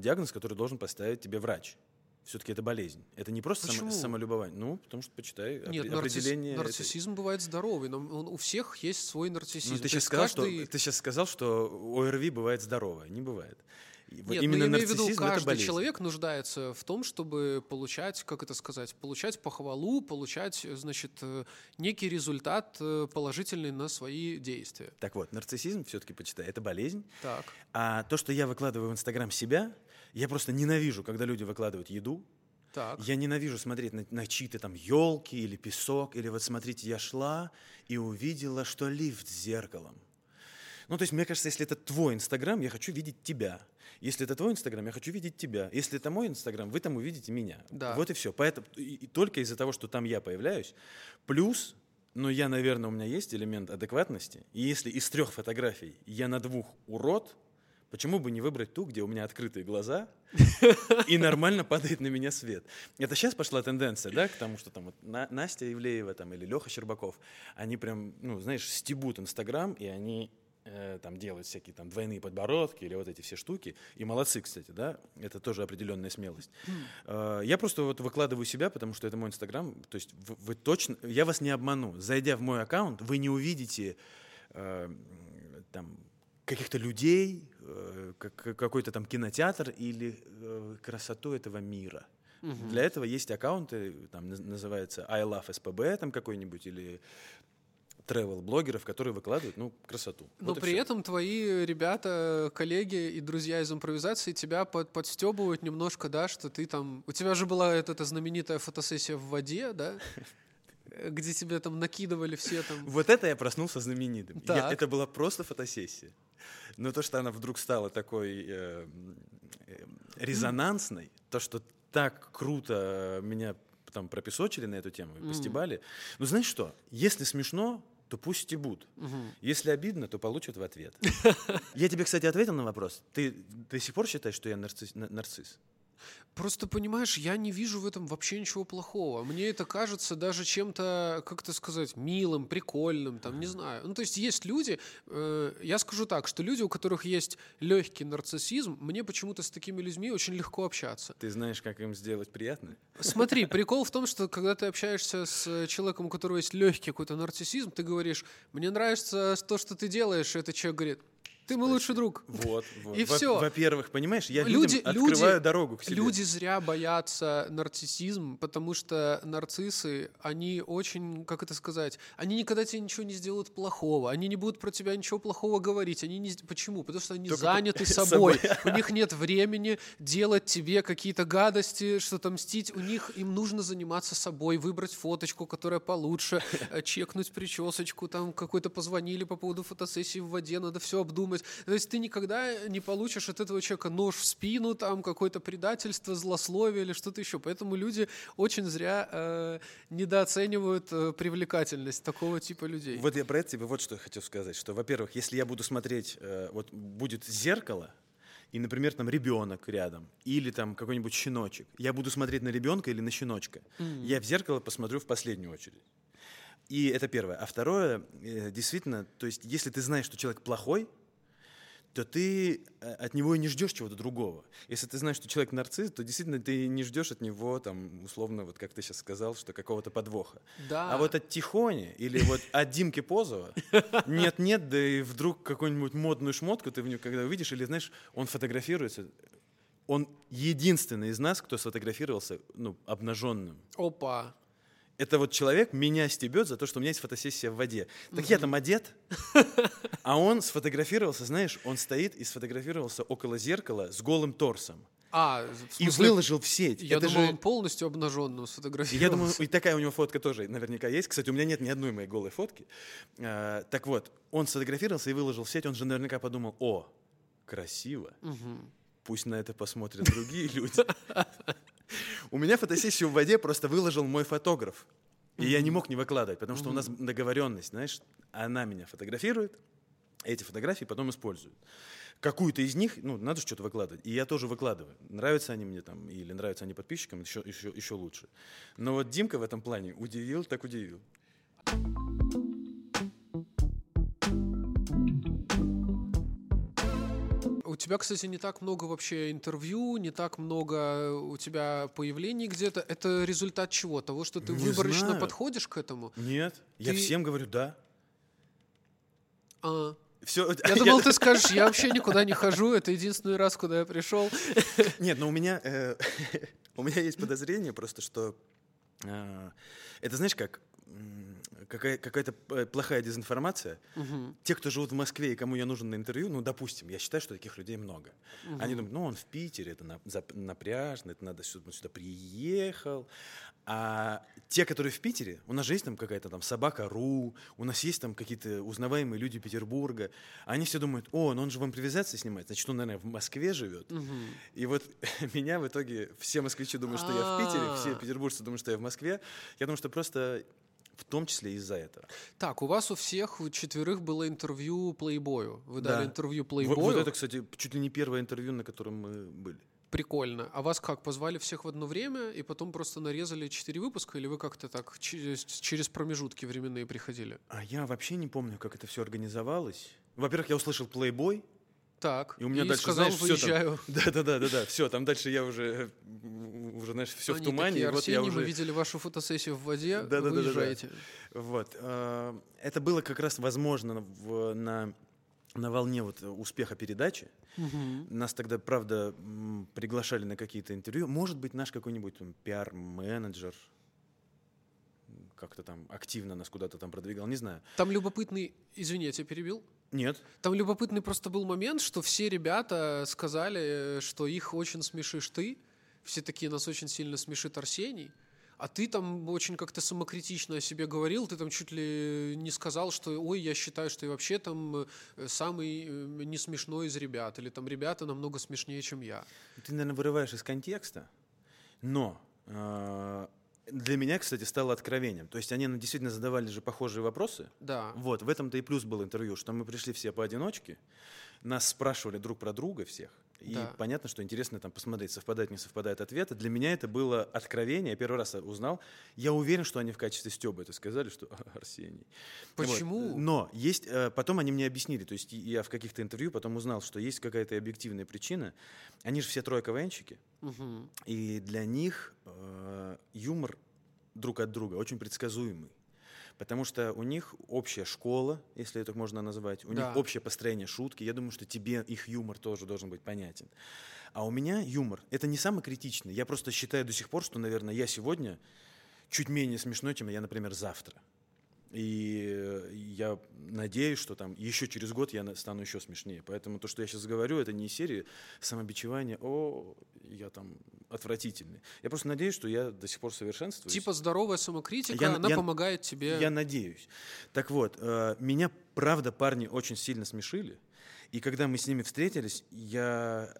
диагноз, который должен поставить тебе врач. Все-таки это болезнь. Это не просто само- самолюбование. Ну, потому что почитай Нет, опре- нарцисс- определение. этой- нарциссизм бывает здоровый. но он- у всех есть свой нарциссизм. Ну, ты сейчас сказал, каждый- что ты сейчас сказал, что ОРВИ бывает здоровое. Не бывает. Нет, именно ну, я имею в виду, каждый человек нуждается в том, чтобы получать, как это сказать, получать похвалу, получать, э, значит, э, некий результат э, положительный на свои действия. Так вот, нарциссизм все-таки почитай, это болезнь. Так. А то, что я выкладываю в Инстаграм себя, я просто ненавижу, когда люди выкладывают еду, Так. Я ненавижу смотреть на, на чьи-то там елки или песок, или вот смотрите, я шла и увидела, что лифт с зеркалом. Ну, то есть, мне кажется, если это твой Инстаграм, я хочу видеть тебя. Если это твой Инстаграм, я хочу видеть тебя. Если это мой Инстаграм, вы там увидите меня. Да. Вот и все. Поэтому и, и только из-за того, что там я появляюсь, плюс, ну, я, наверное, у меня есть элемент адекватности. И если из трех фотографий я на двух урод, почему бы не выбрать ту, где у меня открытые глаза и нормально падает на меня свет? Это сейчас пошла тенденция, да, к тому, что там вот На- Настя Ивлеева там, или Леха Щербаков, они прям, ну, знаешь, стебут Инстаграм, и они э, там делают всякие там двойные подбородки или вот эти все штуки. И молодцы, кстати, да, это тоже определенная смелость. Э, Я просто вот выкладываю себя, потому что это мой Инстаграм. То есть вы, вы точно, я вас не обману. Зайдя в мой аккаунт, вы не увидите э, там каких-то людей, э, как- какой-то там кинотеатр или э, красоту этого мира. Для этого есть аккаунты, там наз- называется I Love SPB там какой-нибудь или travel блогеров, которые выкладывают, ну, красоту. Но Вот при этом твои ребята, коллеги и друзья из импровизации тебя под, подстебывают немножко, да, что ты там... У тебя же была эта, эта знаменитая фотосессия в воде, да? [laughs] Где тебе там накидывали все там... Вот это я проснулся знаменитым. Я- это была просто фотосессия. Но то, что она вдруг стала такой э, э, резонансной, то, что так круто меня там пропесочили на эту тему, и постебали. Ну, знаешь что? Если смешно, то пусть стебут. Если обидно, то получат в ответ. [laughs] Я тебе, кстати, ответил на вопрос. Ты до сих пор считаешь, что я нарцисс? Просто понимаешь, я не вижу в этом вообще ничего плохого. Мне это кажется даже чем-то, как это сказать, милым, прикольным, там, не знаю. Ну, то есть есть люди, э, я скажу так, что люди, у которых есть легкий нарциссизм, мне почему-то с такими людьми очень легко общаться. Ты знаешь, как им сделать приятно? Смотри, [laughs] прикол в том, что когда ты общаешься с человеком, у которого есть легкий какой-то нарциссизм, ты говоришь, мне нравится то, что ты делаешь, и этот человек говорит, ты мой лучший друг. Вот, [laughs] вот. И Во- всё. Во-первых, понимаешь, я Люди- людям люди- открываю дорогу к себе. Люди зря боятся нарциссизм, потому что нарциссы, они очень, как это сказать, они никогда тебе ничего не сделают плохого, они не будут про тебя ничего плохого говорить. Они не... Почему? Потому что они Только заняты по- [laughs] собой. собой. У них нет времени делать тебе какие-то гадости, что-то мстить. У них им нужно заниматься собой, выбрать фоточку, которая получше, э, чекнуть причесочку, там какой-то позвонили по поводу фотосессии в воде, надо все обдумать. То есть ты никогда не получишь от этого человека нож в спину, там какое-то предательство, злословие или что-то еще. Поэтому люди очень зря э, недооценивают э, привлекательность такого типа людей. Вот я про это тебе вот что хочу сказать, что, во-первых, если я буду смотреть, э, вот будет зеркало, и, например, там ребенок рядом, или там какой-нибудь щеночек, я буду смотреть на ребенка или на щеночка. Я в зеркало посмотрю в последнюю очередь. И это первое. А второе, э, действительно, то есть если ты знаешь, что человек плохой, то ты э, от него и не ждешь чего-то другого. Если ты знаешь, что человек нарцисс, то действительно ты не ждешь от него, там, условно, вот как ты сейчас сказал, что какого-то подвоха. Да. А вот от Тихони или вот от Димки Позова [laughs] нет-нет, да и вдруг какую-нибудь модную шмотку ты в нее когда увидишь, или, знаешь, он фотографируется, он единственный из нас, кто сфотографировался, ну, обнаженным. Опа. Это вот человек меня стебет за то, что у меня есть фотосессия в воде. Так я там одет, а он сфотографировался, знаешь, он стоит и сфотографировался около зеркала с голым торсом. А, и выложил в сеть. Я Это думал, же- он полностью обнаженным сфотографировался. Я думаю, и такая у него фотка тоже наверняка есть. Кстати, у меня нет ни одной моей голой фотки. А, так вот, он сфотографировался и выложил в сеть. Он же наверняка подумал, о, красиво. Мгм. Пусть на это посмотрят другие люди. [laughs] [laughs] У меня фотосессию в воде просто выложил мой фотограф. И я не мог не выкладывать, потому что у нас договоренность, знаешь, она меня фотографирует, эти фотографии потом используют. Какую-то из них, ну, надо что-то выкладывать. И я тоже выкладываю. Нравятся они мне там, или нравятся они подписчикам, еще, еще, еще лучше. Но вот Димка в этом плане удивил, так удивил. У тебя, кстати, не так много вообще интервью, не так много у тебя появлений где-то. Это результат чего? Того, что ты Не выборочно знаю. подходишь к этому? Нет, я Ты- всем говорю да. А, Все, [laughs] я думал, ты [laughs] скажешь, я вообще никуда не хожу, это единственный раз, куда я пришел. [laughs] Нет, но у меня, э, у меня есть подозрение просто, что э, это знаешь как какая, какая-то э, плохая дезинформация. Мгм. Те, кто живут в Москве и кому я нужен на интервью, ну, допустим, я считаю, что таких людей много. Они думают, ну, он в Питере, это на- напряжно, это надо, он сюда приехал. А те, которые в Питере, у нас же есть там какая-то там собака.ру, у нас есть там какие-то узнаваемые люди Петербурга, они все думают, о, ну он же вам привязаться снимает, значит, он, наверное, в Москве живет. Мгм. И вот [laughs] меня в итоге все москвичи думают, что я в Питере, все А. петербуржцы думают, что я в Москве. Я думаю, что просто в том числе из-за этого. Так, у вас у всех у четверых было интервью плейбою. Вы Да. дали интервью Вот, плейбою. вот это, кстати, чуть ли не первое интервью, на котором мы были. Прикольно. А вас как, позвали всех в одно время и потом просто нарезали четыре выпуска, или вы как-то так через, через промежутки временные приходили? А я вообще не помню, как это все организовалось. Во-первых, я услышал плейбой, Так, и у меня дальше, сказал, знаешь, все там. выезжаю. [laughs] Да, да, да, да, да. Все, там дальше я уже, уже, знаешь, все в Они тумане. такие, и вот я «Арсений, уже. мы видели вашу фотосессию в воде, Да-да-да-да-да. выезжаете. Вот. э, Это было как раз возможно в- на, на волне вот успеха передачи. Мгм. Нас тогда, правда, приглашали на какие-то интервью. Может быть, наш какой-нибудь пиар-менеджер как-то там активно нас куда-то там продвигал, не знаю. Там любопытный, извини, я тебя перебил. Нет. Там любопытный просто был момент, что все ребята сказали, что их очень смешишь ты. Все такие, нас очень сильно смешит Арсений. А ты там очень как-то самокритично о себе говорил, ты там чуть ли не сказал, что ой, я считаю, что я вообще там э, самый э, не смешной из ребят, или там ребята намного смешнее, чем я. Ты, наверное, вырываешь из контекста, но э, для меня, кстати, стало откровением. То есть они ну, действительно задавали же похожие вопросы. Да. Вот, в этом-то и плюс был интервью, что мы пришли все поодиночке, нас спрашивали друг про друга всех, и Да. понятно, что интересно там посмотреть, совпадает, не совпадает ответы. Для меня это было откровение, я первый раз узнал. Я уверен, что они в качестве Стёба это сказали, что [laughs] Арсений. Вот. Почему? Но есть, э, потом они мне объяснили, то есть я в каких-то интервью потом узнал, что есть какая-то объективная причина. Они же все трое КВНщики, Мгм. и для них э, юмор друг от друга очень предсказуемый. Потому что у них общая школа, если это можно назвать, у Да. них общее построение шутки. Я думаю, что тебе их юмор тоже должен быть понятен. А у меня юмор — это не самый критичный. Я просто считаю до сих пор, что, наверное, я сегодня чуть менее смешной, чем я, например, завтра. И я надеюсь, что там еще через год я стану еще смешнее. Поэтому то, что я сейчас говорю, это не из серии самобичевания, о, я там отвратительный. Я просто надеюсь, что я до сих пор совершенствуюсь. Типа здоровая самокритика, Я- она я- помогает тебе. Я надеюсь. Так вот, э, меня, правда, парни очень сильно смешили. И когда мы с ними встретились, я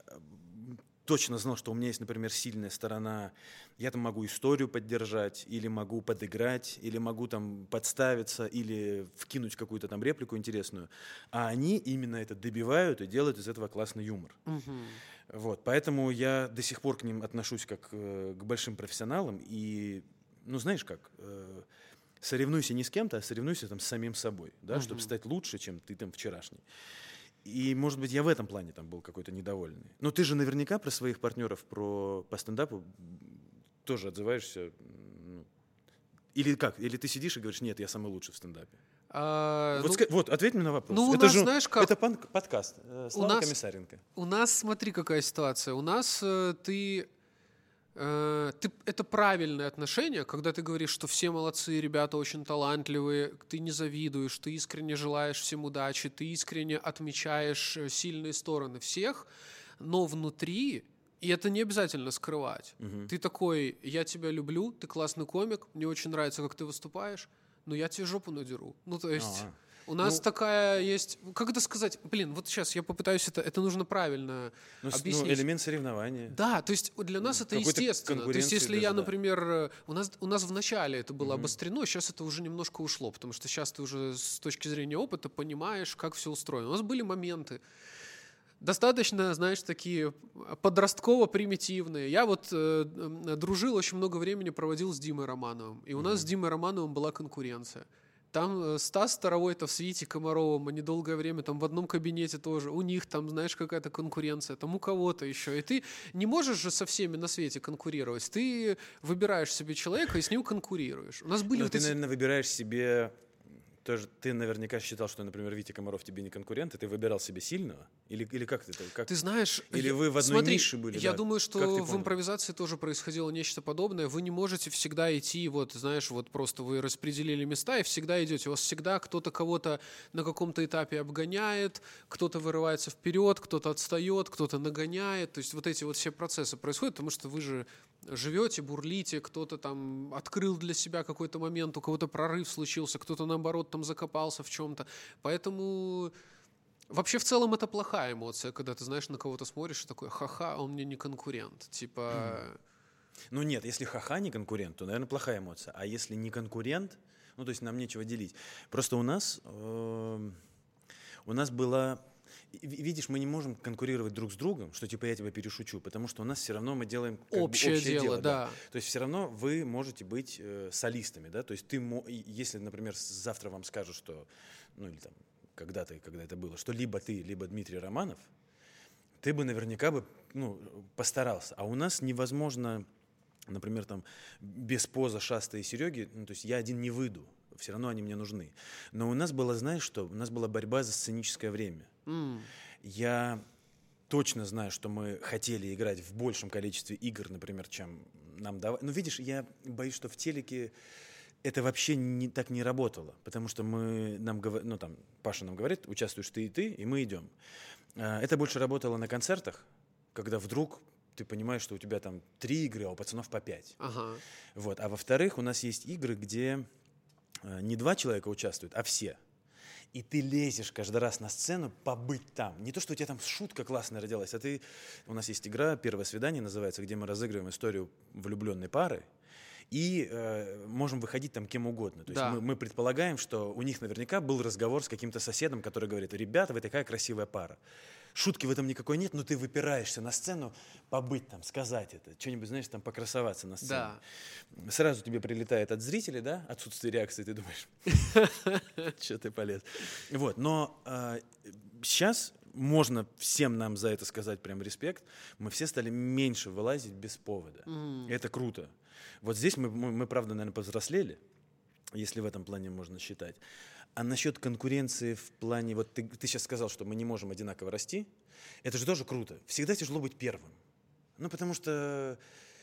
точно знал, что у меня есть, например, сильная сторона. Я там могу историю поддержать, или могу подыграть, или могу там подставиться, или вкинуть какую-то там реплику интересную. А они именно это добивают и делают из этого классный юмор. Мгм. Вот, поэтому я до сих пор к ним отношусь как э, к большим профессионалам. И, ну, знаешь как, э, соревнуйся не с кем-то, а соревнуйся там с самим собой, да, чтобы Мгм. стать лучше, чем ты там вчерашний. И, может быть, я в этом плане там был какой-то недовольный. Но ты же наверняка про своих партнеров про, по стендапу тоже отзываешься. ну, или как? Или ты сидишь и говоришь, нет, я самый лучший в стендапе. А, вот, ну, ска- вот, ответь мне на вопрос. ну, у это нас, же, знаешь как, Это пан- подкаст. э, Слава нас- Комиссаренко. У нас, смотри, какая ситуация. У нас э, ты, ты... Это правильное отношение, когда ты говоришь, что все молодцы, ребята очень талантливые, ты не завидуешь, ты искренне желаешь всем удачи, ты искренне отмечаешь э, сильные стороны всех, но внутри И это не обязательно скрывать. Мгм. Ты такой, я тебя люблю, ты классный комик, мне очень нравится, как ты выступаешь, но я тебе жопу надеру. Ну, то есть... А. У нас Ну- такая есть... Как это сказать? Блин, вот сейчас я попытаюсь это... Это нужно правильно Ну, ну, объяснить. элемент соревнования. Да, то есть для нас это Какой-то естественно. То есть если даже, я, например, э, у нас у нас в начале это было обострено, сейчас это уже немножко ушло, потому что сейчас ты уже с точки зрения опыта понимаешь, как все устроено. У нас были моменты достаточно, знаешь, такие подростково-примитивные. Я вот э, дружил, очень много времени проводил с Димой Романовым, и у нас с Димой Романовым была конкуренция. Там э, Стас Старовой-то в свите Комаровым, они долгое время там в одном кабинете тоже. У них там, знаешь, какая-то конкуренция, там у кого-то еще. И ты не можешь же со всеми на свете конкурировать. Ты выбираешь себе человека и с ним конкурируешь. У нас были Ну, вот ты, эти... наверное, выбираешь себе... Тоже, ты наверняка считал, что, например, Витя Комаров тебе не конкурент, и ты выбирал себе сильного? Или, или как ты это? Как? Ты знаешь... Или я- вы в одной смотри, нише были, Я да? думаю, что в импровизации тоже происходило нечто подобное. Вы не можете всегда идти, вот, знаешь, вот просто вы распределили места и всегда идете. У вас всегда кто-то кого-то на каком-то этапе обгоняет, кто-то вырывается вперед, кто-то отстает, кто-то нагоняет. То есть вот эти вот все процессы происходят, потому что вы же живете, бурлите, кто-то там открыл для себя какой-то момент, у кого-то прорыв случился, кто-то наоборот там закопался в чем-то. Поэтому Вообще, в целом, это плохая эмоция, когда ты, знаешь, на кого-то смотришь и такой, ха-ха, он мне не конкурент. Типа, Ну нет, если ха-ха не конкурент, то, наверное, плохая эмоция. А если не конкурент, ну то есть нам нечего делить. Просто у нас, эм, у нас была... Видишь, мы не можем конкурировать друг с другом, что типа я тебя перешучу, потому что у нас все равно мы делаем как бы общее, дело, да. То есть все равно вы можете быть э, солистами, да, то есть ты, если, например, завтра вам скажут, что, ну или там когда-то, когда это было, что либо ты, либо Дмитрий Романов, ты бы наверняка бы, ну, постарался. А у нас невозможно, например, там, без поза Шаста и Сереги, ну, то есть я один не выйду, все равно они мне нужны. Но у нас было, знаешь что, у нас была борьба за сценическое время. М, Я точно знаю, что мы хотели играть в большем количестве игр, например, чем нам давали. Но видишь, я боюсь, что в телеке это вообще не, так не работало, потому что мы нам ну там Паша нам говорит, участвуешь ты и ты, и мы идем. А, Это больше работало на концертах, когда вдруг ты понимаешь, что у тебя там три игры, а у пацанов по пять. Ага. Вот. А во-вторых, у нас есть игры, где э, не два человека участвуют, а все. И ты лезешь каждый раз на сцену побыть там. Не то, что у тебя там шутка классная родилась, а ты... У нас есть игра «Первое свидание» называется, где мы разыгрываем историю влюбленной пары. И э, можем выходить там кем угодно. То есть Да. мы, мы предполагаем, что у них наверняка был разговор с каким-то соседом, который говорит, ребята, вы такая красивая пара. Шутки в этом никакой нет, но ты выпираешься на сцену побыть там, сказать это, что-нибудь, знаешь, там покрасоваться на сцене. Да. Сразу тебе прилетает от зрителей, да, отсутствие реакции, ты думаешь, [laughs] что ты полез. Вот, но сейчас можно всем нам за это сказать прям респект. Мы все стали меньше вылазить без повода. Это круто. Вот здесь мы, мы, мы, правда, наверное, повзрослели, если в этом плане можно считать. А насчет конкуренции в плане, вот ты, ты сейчас сказал, что мы не можем одинаково расти, это же тоже круто. Всегда тяжело быть первым. Ну, потому что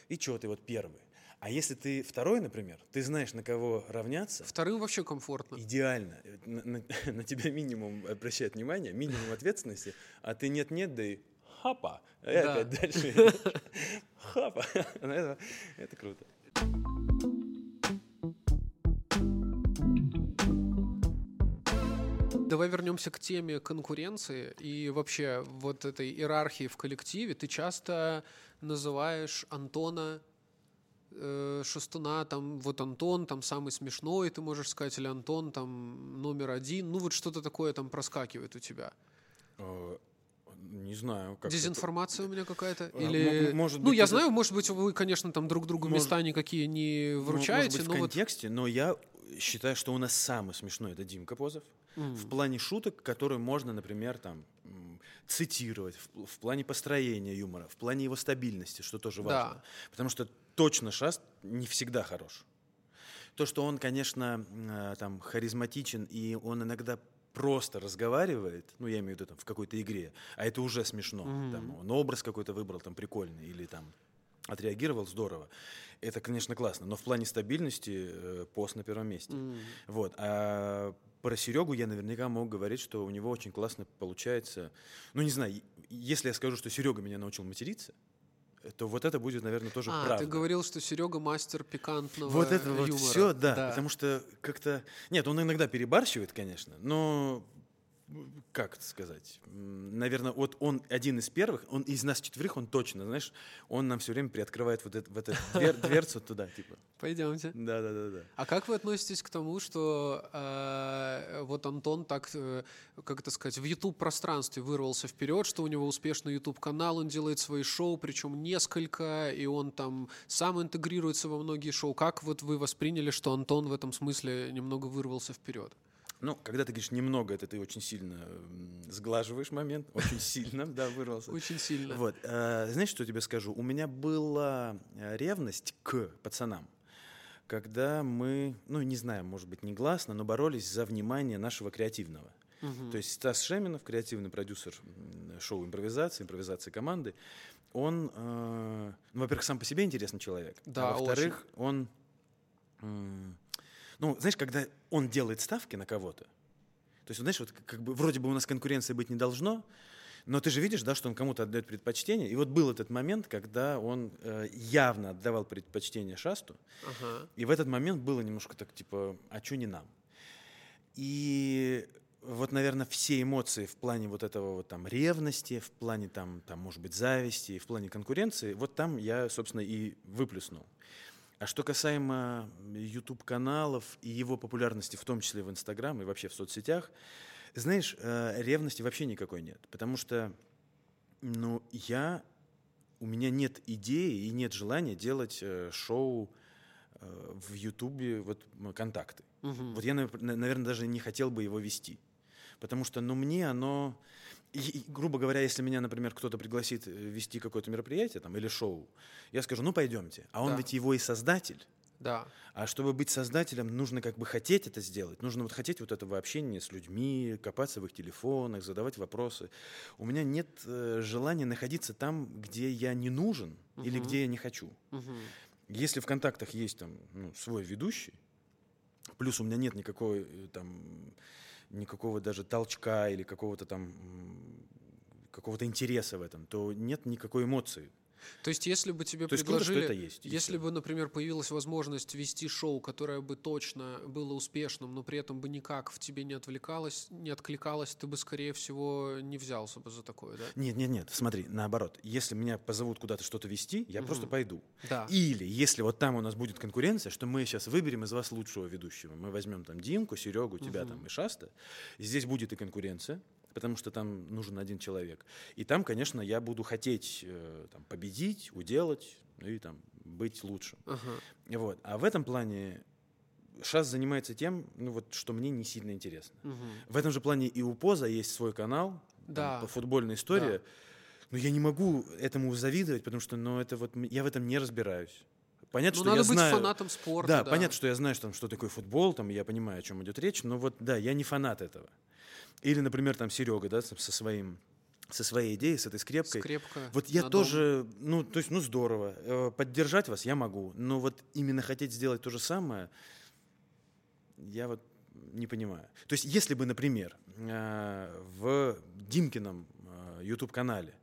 и что ты вот первый? А если ты второй, например, ты знаешь, на кого равняться, Вторым вообще комфортно. идеально. На, на- [laughs] на тебя минимум обращает внимание, минимум ответственности, а ты нет-нет, да и хапа. И Да. опять дальше. [laughs] Хапа. [laughs] Это круто. Давай вернемся к теме конкуренции и вообще вот этой иерархии в коллективе. Ты часто называешь Антона э, Шестуна, там вот Антон, там самый смешной, ты можешь сказать, или Антон там номер один. Ну вот что-то такое там проскакивает у тебя. Не знаю, как это- Дезинформация у меня какая-то? А, Или... может ну, быть, я это- знаю, может быть, вы, конечно, там друг другу Может- места никакие не вручаете, Может быть, но в вот... контексте, но я считаю, что у нас самый смешной это Димка Позов. М, В плане шуток, которые можно, например, там цитировать, в, в плане построения юмора, в плане его стабильности, что тоже важно. Да. Потому что точно Шаст не всегда хорош. То, что он, конечно, э, там харизматичен и он иногда просто разговаривает, ну я имею в виду там в какой-то игре, а это уже смешно. Мгм. Там, он образ какой-то выбрал там прикольный или там отреагировал здорово. Это, конечно, классно. Но в плане стабильности э, пост на первом месте. м, Вот. А про Серегу я наверняка мог говорить, что у него очень классно получается. Ну, не знаю, если я скажу, что Серега меня научил материться, то вот это будет, наверное, тоже а, правда. ты говорил, что Серега мастер пикантного Вот это юмора. вот все, да, да, потому что как-то... Нет, он иногда перебарщивает, конечно, но как это сказать? Наверное, вот он один из первых, он из нас четверых, он точно, знаешь, он нам все время приоткрывает вот, это, вот эту двер, дверцу туда, типа. Пойдемте. Да, да, да, да. А как вы относитесь к тому, что э, вот Антон так, э, как это сказать, в YouTube пространстве вырвался вперед, что у него успешный YouTube канал, он делает свои шоу, причем несколько, и он там сам интегрируется во многие шоу. Как вот вы восприняли, что Антон в этом смысле немного вырвался вперед? Ну, когда ты говоришь немного, это ты очень сильно сглаживаешь момент, очень сильно, да, вырвался. Очень сильно. Вот, э, знаешь, что я тебе скажу? У меня была э, ревность к пацанам, когда мы, ну, не знаю, может быть, негласно, но боролись за внимание нашего креативного. Мгм. То есть Стас Шеминов, креативный продюсер шоу импровизации, импровизации команды, он, э, ну, во-первых, сам по себе интересный человек, Да, а во-вторых, он, м, ну, знаешь, когда он делает ставки на кого-то, то есть, знаешь, вот как- бы вроде бы у нас конкуренции быть не должно, но ты же видишь, да, что он кому-то отдает предпочтение. И вот был этот момент, когда он э, явно отдавал предпочтение Шасту, Ага. и в этот момент было немножко так, типа, а чё не нам? И вот, наверное, все эмоции в плане вот этого вот там ревности, в плане там, там, может быть, зависти, в плане конкуренции, вот там я, собственно, и выплюснул. А что касаемо YouTube-каналов и его популярности, в том числе в Инстаграм и вообще в соцсетях, знаешь, э, ревности вообще никакой нет. Потому что, ну, я, у меня нет идеи и нет желания делать э, шоу э, в Ютубе, вот, контакты. Мгм. Вот я, наверное, даже не хотел бы его вести. Потому что, ну, мне оно... и- грубо говоря, если меня, например, кто-то пригласит э, вести какое-то мероприятие там, или шоу, я скажу, ну, пойдемте. А он Да. ведь его и создатель. Да. А чтобы быть создателем, нужно как бы хотеть это сделать. Нужно вот хотеть вот этого общения с людьми, копаться в их телефонах, задавать вопросы. У меня нет э, желания находиться там, где я не нужен или Мгм. где я не хочу. Мгм. Если в контактах есть там ну, свой ведущий, плюс у меня нет никакой э, там никакого даже толчка или какого-то там какого-то интереса в этом, то нет никакой эмоции. То есть, если бы тебе То есть круто, что предложили, это есть. если бы, например, появилась возможность вести шоу, которое бы точно было успешным, но при этом бы никак в тебе не отвлекалось, не откликалось, ты бы, скорее всего, не взялся бы за такое, да? Нет, нет, нет, смотри, наоборот. Если меня позовут куда-то что-то вести, я просто Мгм. пойду. Да. Или если вот там у нас будет конкуренция, что мы сейчас выберем из вас лучшего ведущего. Мы возьмем там Димку, Серегу, тебя Мгм. там и Шаста. Здесь будет и конкуренция, потому что там нужен один человек. И там, конечно, я буду хотеть э, там, победить, уделать, ну и там быть лучшим. Ага. Вот. А в этом плане Шас занимается тем, ну вот, что мне не сильно интересно. Мгм. В этом же плане и у Поза есть свой канал, там, Да. по футбольная история. Но я не могу этому завидовать, потому что ну, это вот, я в этом не разбираюсь. Понятно, Ну, что надо я быть знаю... фанатом спорта. да, Да, понятно, что я знаю, что, там, что такое футбол, там, я понимаю, о чем идет речь, но вот, да, я не фанат этого. Или, например, там Серега, да, со своим, со своей идеей, с этой скрепкой. Скрепка. Вот я на дом. тоже, ну, то есть, ну, здорово. Э, Поддержать вас я могу, но вот именно хотеть сделать то же самое, я вот не понимаю. То есть, если бы, например, э, в Димкином YouTube-канале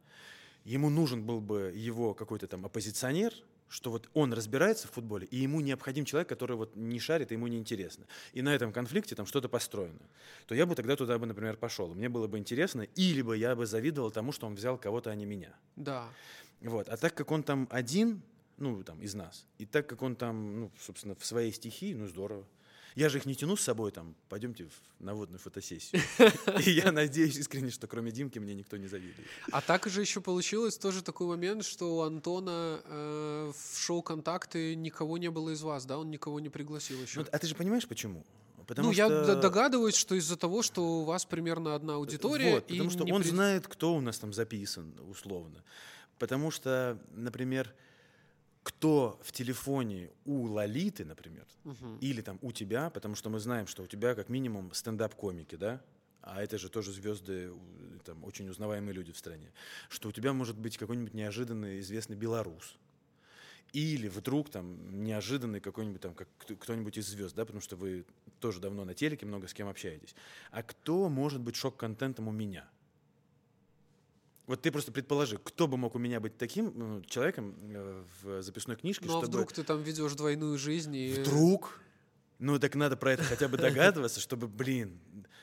ему нужен был бы его какой-то там оппозиционер, что вот он разбирается в футболе, и ему необходим человек, который вот не шарит, и ему неинтересно. И на этом конфликте там что-то построено. То я бы тогда туда бы, например, пошел. Мне было бы интересно, или бы я бы завидовал тому, что он взял кого-то, а не меня. Да. Вот. А так как он там один, ну, там, из нас, и так как он там, ну, собственно, в своей стихии, ну, здорово. Я же их не тяну с собой, там, пойдемте в- на водную фотосессию. [laughs] И я надеюсь искренне, что кроме Димки мне никто не завидует. А так же еще получилось тоже такой момент, что у Антона э, в шоу «Контакты» никого не было из вас, да? Он никого не пригласил еще. Ну, а ты же понимаешь, почему? Потому ну, я что- д- догадываюсь, что из-за того, что у вас примерно одна аудитория. Вот, и потому что он при- знает, кто у нас там записан, условно. Потому что, например, кто в телефоне у Лолиты, например, Мгм. или там у тебя, потому что мы знаем, что у тебя как минимум стендап-комики, да, а это же тоже звезды, у- там, очень узнаваемые люди в стране, что у тебя может быть какой-нибудь неожиданный известный белорус, или вдруг там неожиданный какой-нибудь там как кто- кто-нибудь из звезд, да, потому что вы тоже давно на телеке много с кем общаетесь. А кто может быть шок-контентом у меня? Вот ты просто предположи, кто бы мог у меня быть таким ну, человеком э, в записной книжке, Ну а чтобы... вдруг ты там ведешь двойную жизнь и... Вдруг? Ну так надо про это хотя бы догадываться, чтобы, блин,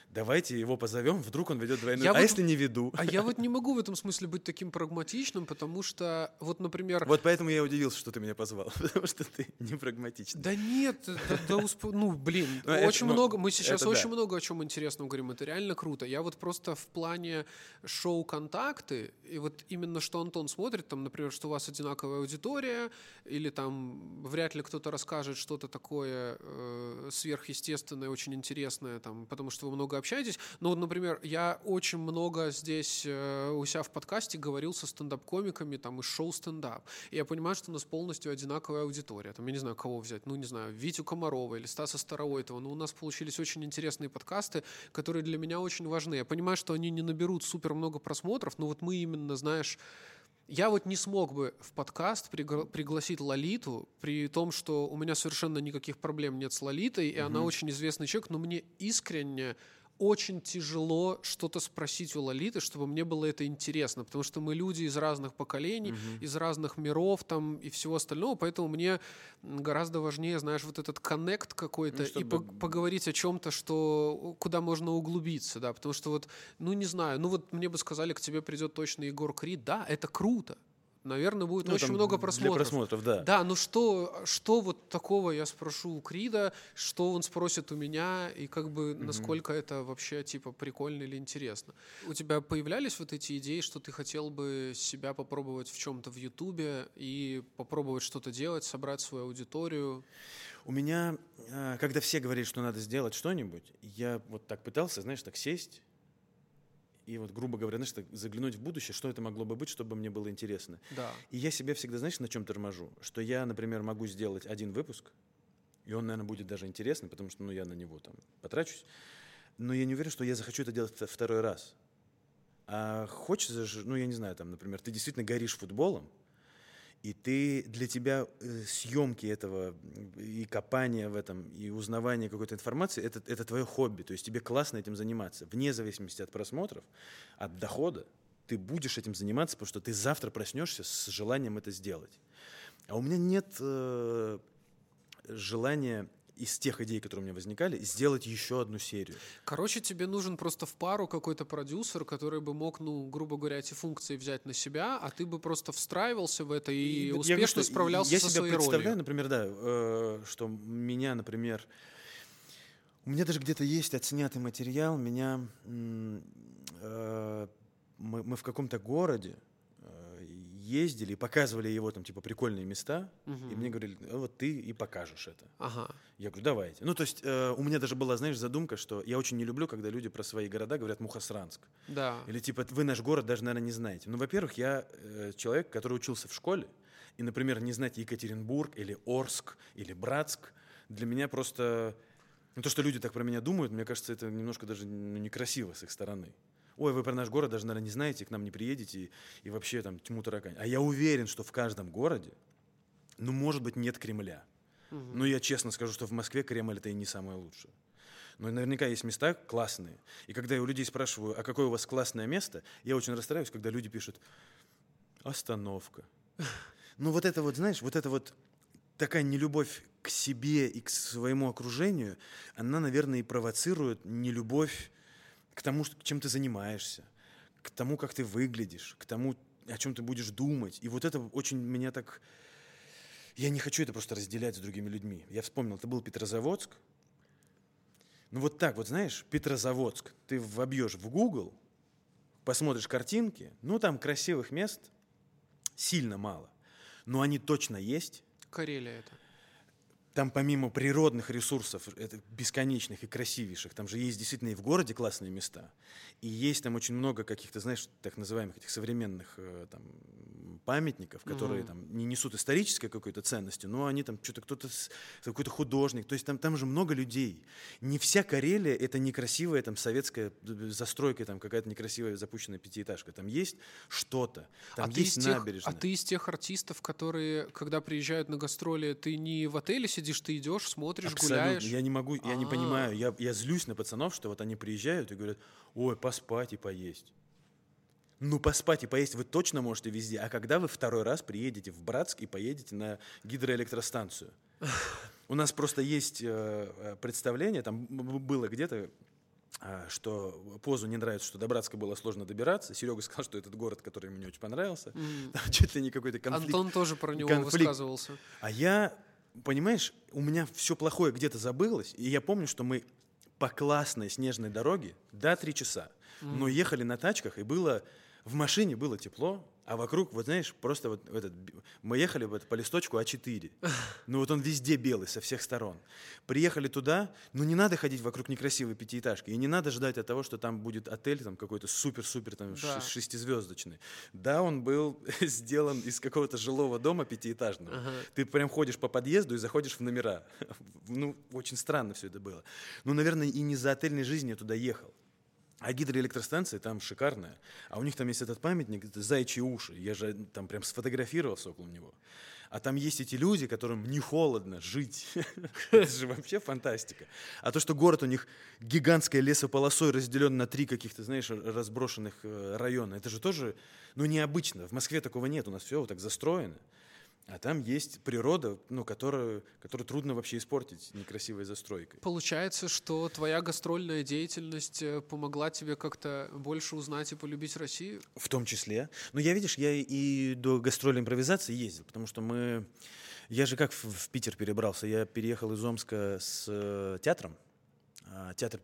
давайте его позовем, вдруг он ведет двойную. Я а вот- если не веду? А я вот не могу в этом смысле быть таким прагматичным, потому что, вот, например, Вот поэтому я удивился, что ты меня позвал, [laughs] потому что ты не прагматичный. Да нет, да, да усп- ну блин, Ну, это, очень ну, много, мы сейчас это очень да. много о чем интересном говорим, это реально круто. Я вот просто в плане шоу «Контакты», и вот именно что Антон смотрит, там, например, что у вас одинаковая аудитория, или там вряд ли кто-то расскажет что-то такое э, сверхъестественное, очень интересное, там, потому что вы много общаетесь. Вот, например, я очень много здесь э, у себя в подкасте говорил со стендап-комиками там из шоу стендап. И я понимаю, что у нас полностью одинаковая аудитория. Там, я не знаю, кого взять, ну, не знаю, Витю Комарова или Стаса Старовойтова. Но у нас получились очень интересные подкасты, которые для меня очень важны. Я понимаю, что они не наберут супер много просмотров, но вот мы именно, знаешь, я вот не смог бы в подкаст пригла- пригласить Лолиту, при том, что у меня совершенно никаких проблем нет с Лолитой, и она очень известный человек, но мне искренне очень тяжело что-то спросить у Лолиты, чтобы мне было это интересно, потому что мы люди из разных поколений, из разных миров там и всего остального, поэтому мне гораздо важнее, знаешь, вот этот коннект какой-то Ну, и чтобы- по- поговорить о чем-то, что куда можно углубиться, да, потому что вот, ну не знаю, ну вот мне бы сказали, к тебе придет точно Егор Крид, да, это круто, наверное, будет Ну, очень там много Для просмотров. просмотров, да. Да, ну что, что вот такого я спрошу у Крида, что он спросит у меня, и как бы насколько это вообще типа прикольно или интересно. У тебя появлялись вот эти идеи, что ты хотел бы себя попробовать в чем-то в Ютубе и попробовать что-то делать, собрать свою аудиторию? У меня, а, когда все говорят, что надо сделать что-нибудь, я вот так пытался, знаешь, так сесть и вот, грубо говоря, знаешь, так заглянуть в будущее, что это могло бы быть, чтобы мне было интересно. Да. И я себя всегда, знаешь, на чем торможу? Что я, например, могу сделать один выпуск, и он, наверное, будет даже интересный, потому что, ну, я на него там потрачусь, но я не уверен, что я захочу это делать вто- второй раз. А хочется же, ну, я не знаю, там, например, ты действительно горишь футболом, и ты для тебя э, съемки этого и копание в этом и узнавание какой-то информации это, это твое хобби. То есть тебе классно этим заниматься. Вне зависимости от просмотров, от дохода, ты будешь этим заниматься, потому что ты завтра проснешься с желанием это сделать. А у меня нет э, желания из тех идей, которые у меня возникали, сделать еще одну серию. Короче, тебе нужен просто в пару какой-то продюсер, который бы мог, ну, грубо говоря, эти функции взять на себя, а ты бы просто встраивался в это и, вот успешно говорю, что справлялся я со своей представляю, ролью. например, да, э, что меня, например, у меня даже где-то есть отснятый материал, меня э, мы, мы в каком-то городе ездили и показывали его там типа прикольные места, и мне говорили, «А вот ты и покажешь это. Ага. Я говорю, давайте. Ну, то есть э, у меня даже была, знаешь, задумка, что я очень не люблю, когда люди про свои города говорят Мухосранск. Да. Или типа вы наш город даже, наверное, не знаете. Ну, во-первых, я э, человек, который учился в школе, и, например, не знать Екатеринбург или Орск или Братск, для меня просто... Ну, то, что люди так про меня думают, мне кажется, это немножко даже ну, некрасиво с их стороны. Ой, вы про наш город даже, наверное, не знаете, к нам не приедете, и, и вообще там тьму таракань. А я уверен, что в каждом городе, ну, может быть, нет Кремля. Но я честно скажу, что в Москве Кремль это и не самое лучшее. Но наверняка есть места классные. И когда я у людей спрашиваю, а какое у вас классное место, я очень расстраиваюсь, когда люди пишут «остановка». [laughs] Ну вот это вот, знаешь, вот это вот такая нелюбовь к себе и к своему окружению, она, наверное, и провоцирует нелюбовь к тому, чем ты занимаешься, к тому, как ты выглядишь, к тому, о чем ты будешь думать. И вот это очень меня так... Я не хочу это просто разделять с другими людьми. Я вспомнил, это был Петрозаводск. Ну вот так вот, знаешь, Петрозаводск. Ты вобьешь в Google, посмотришь картинки, ну там красивых мест сильно мало. Но они точно есть. Карелия это. Там помимо природных ресурсов, это бесконечных и красивейших, там же есть действительно и в городе классные места. И есть там очень много каких-то, знаешь, так называемых этих современных э, там, памятников, которые Мгм. там не несут исторической какой-то ценности, но они там что-то кто-то, какой-то художник. То есть там, там же много людей. Не вся Карелия — это некрасивая там советская застройка, там какая-то некрасивая запущенная пятиэтажка. Там есть что-то. Там а, есть тех, набережная. а ты из тех артистов, которые, когда приезжают на гастроли, ты не в отеле сидишь, ты идешь, смотришь, Абсолютно. гуляешь. Я не могу, я не А. понимаю. Я, я злюсь на пацанов, что вот они приезжают и говорят, ой, поспать и поесть. Ну, поспать и поесть вы точно можете везде. А когда вы второй раз приедете в Братск и поедете на гидроэлектростанцию? У нас просто есть э, э, представление, там было где-то, э, что Позу не нравится, что до Братска было сложно добираться. Серега сказал, что этот город, который мне очень понравился. Mm. Там чуть ли не какой-то конфликт. Антон тоже про него конфликт. высказывался. А я, понимаешь, у меня все плохое где-то забылось, и я помню, что мы по классной снежной дороге до три часа, mm. но ехали на тачках, и было в машине было тепло, а вокруг, вот знаешь, просто вот этот, мы ехали вот по листочку А4. [laughs] Ну вот он везде белый, со всех сторон. Приехали туда, ну не надо ходить вокруг некрасивой пятиэтажки, и не надо ждать от того, что там будет отель там какой-то супер-супер там да. шестизвездочный. Да, он был [laughs] сделан из какого-то жилого дома пятиэтажного. Ага. Ты прям ходишь по подъезду и заходишь в номера. [laughs] Ну, очень странно все это было. Ну, наверное, и не за отельной жизни я туда ехал. А гидроэлектростанция там шикарная. А у них там есть этот памятник, это зайчьи уши. Я же там прям сфотографировался около него. А там есть эти люди, которым не холодно жить. [laughs] это же вообще фантастика. А то, что город у них гигантской лесополосой разделен на три каких-то, знаешь, разброшенных э, района, это же тоже, ну, необычно. В Москве такого нет, у нас все вот так застроено. А там есть природа, ну, которую, которую трудно вообще испортить некрасивой застройкой. Получается, что твоя гастрольная деятельность э, помогла тебе как-то больше узнать и полюбить Россию? В том числе. Но я, видишь, я и до гастрольной импровизации ездил, потому что мы... Я же как в, в Питер перебрался? Я переехал из Омска с э, театром. А, театр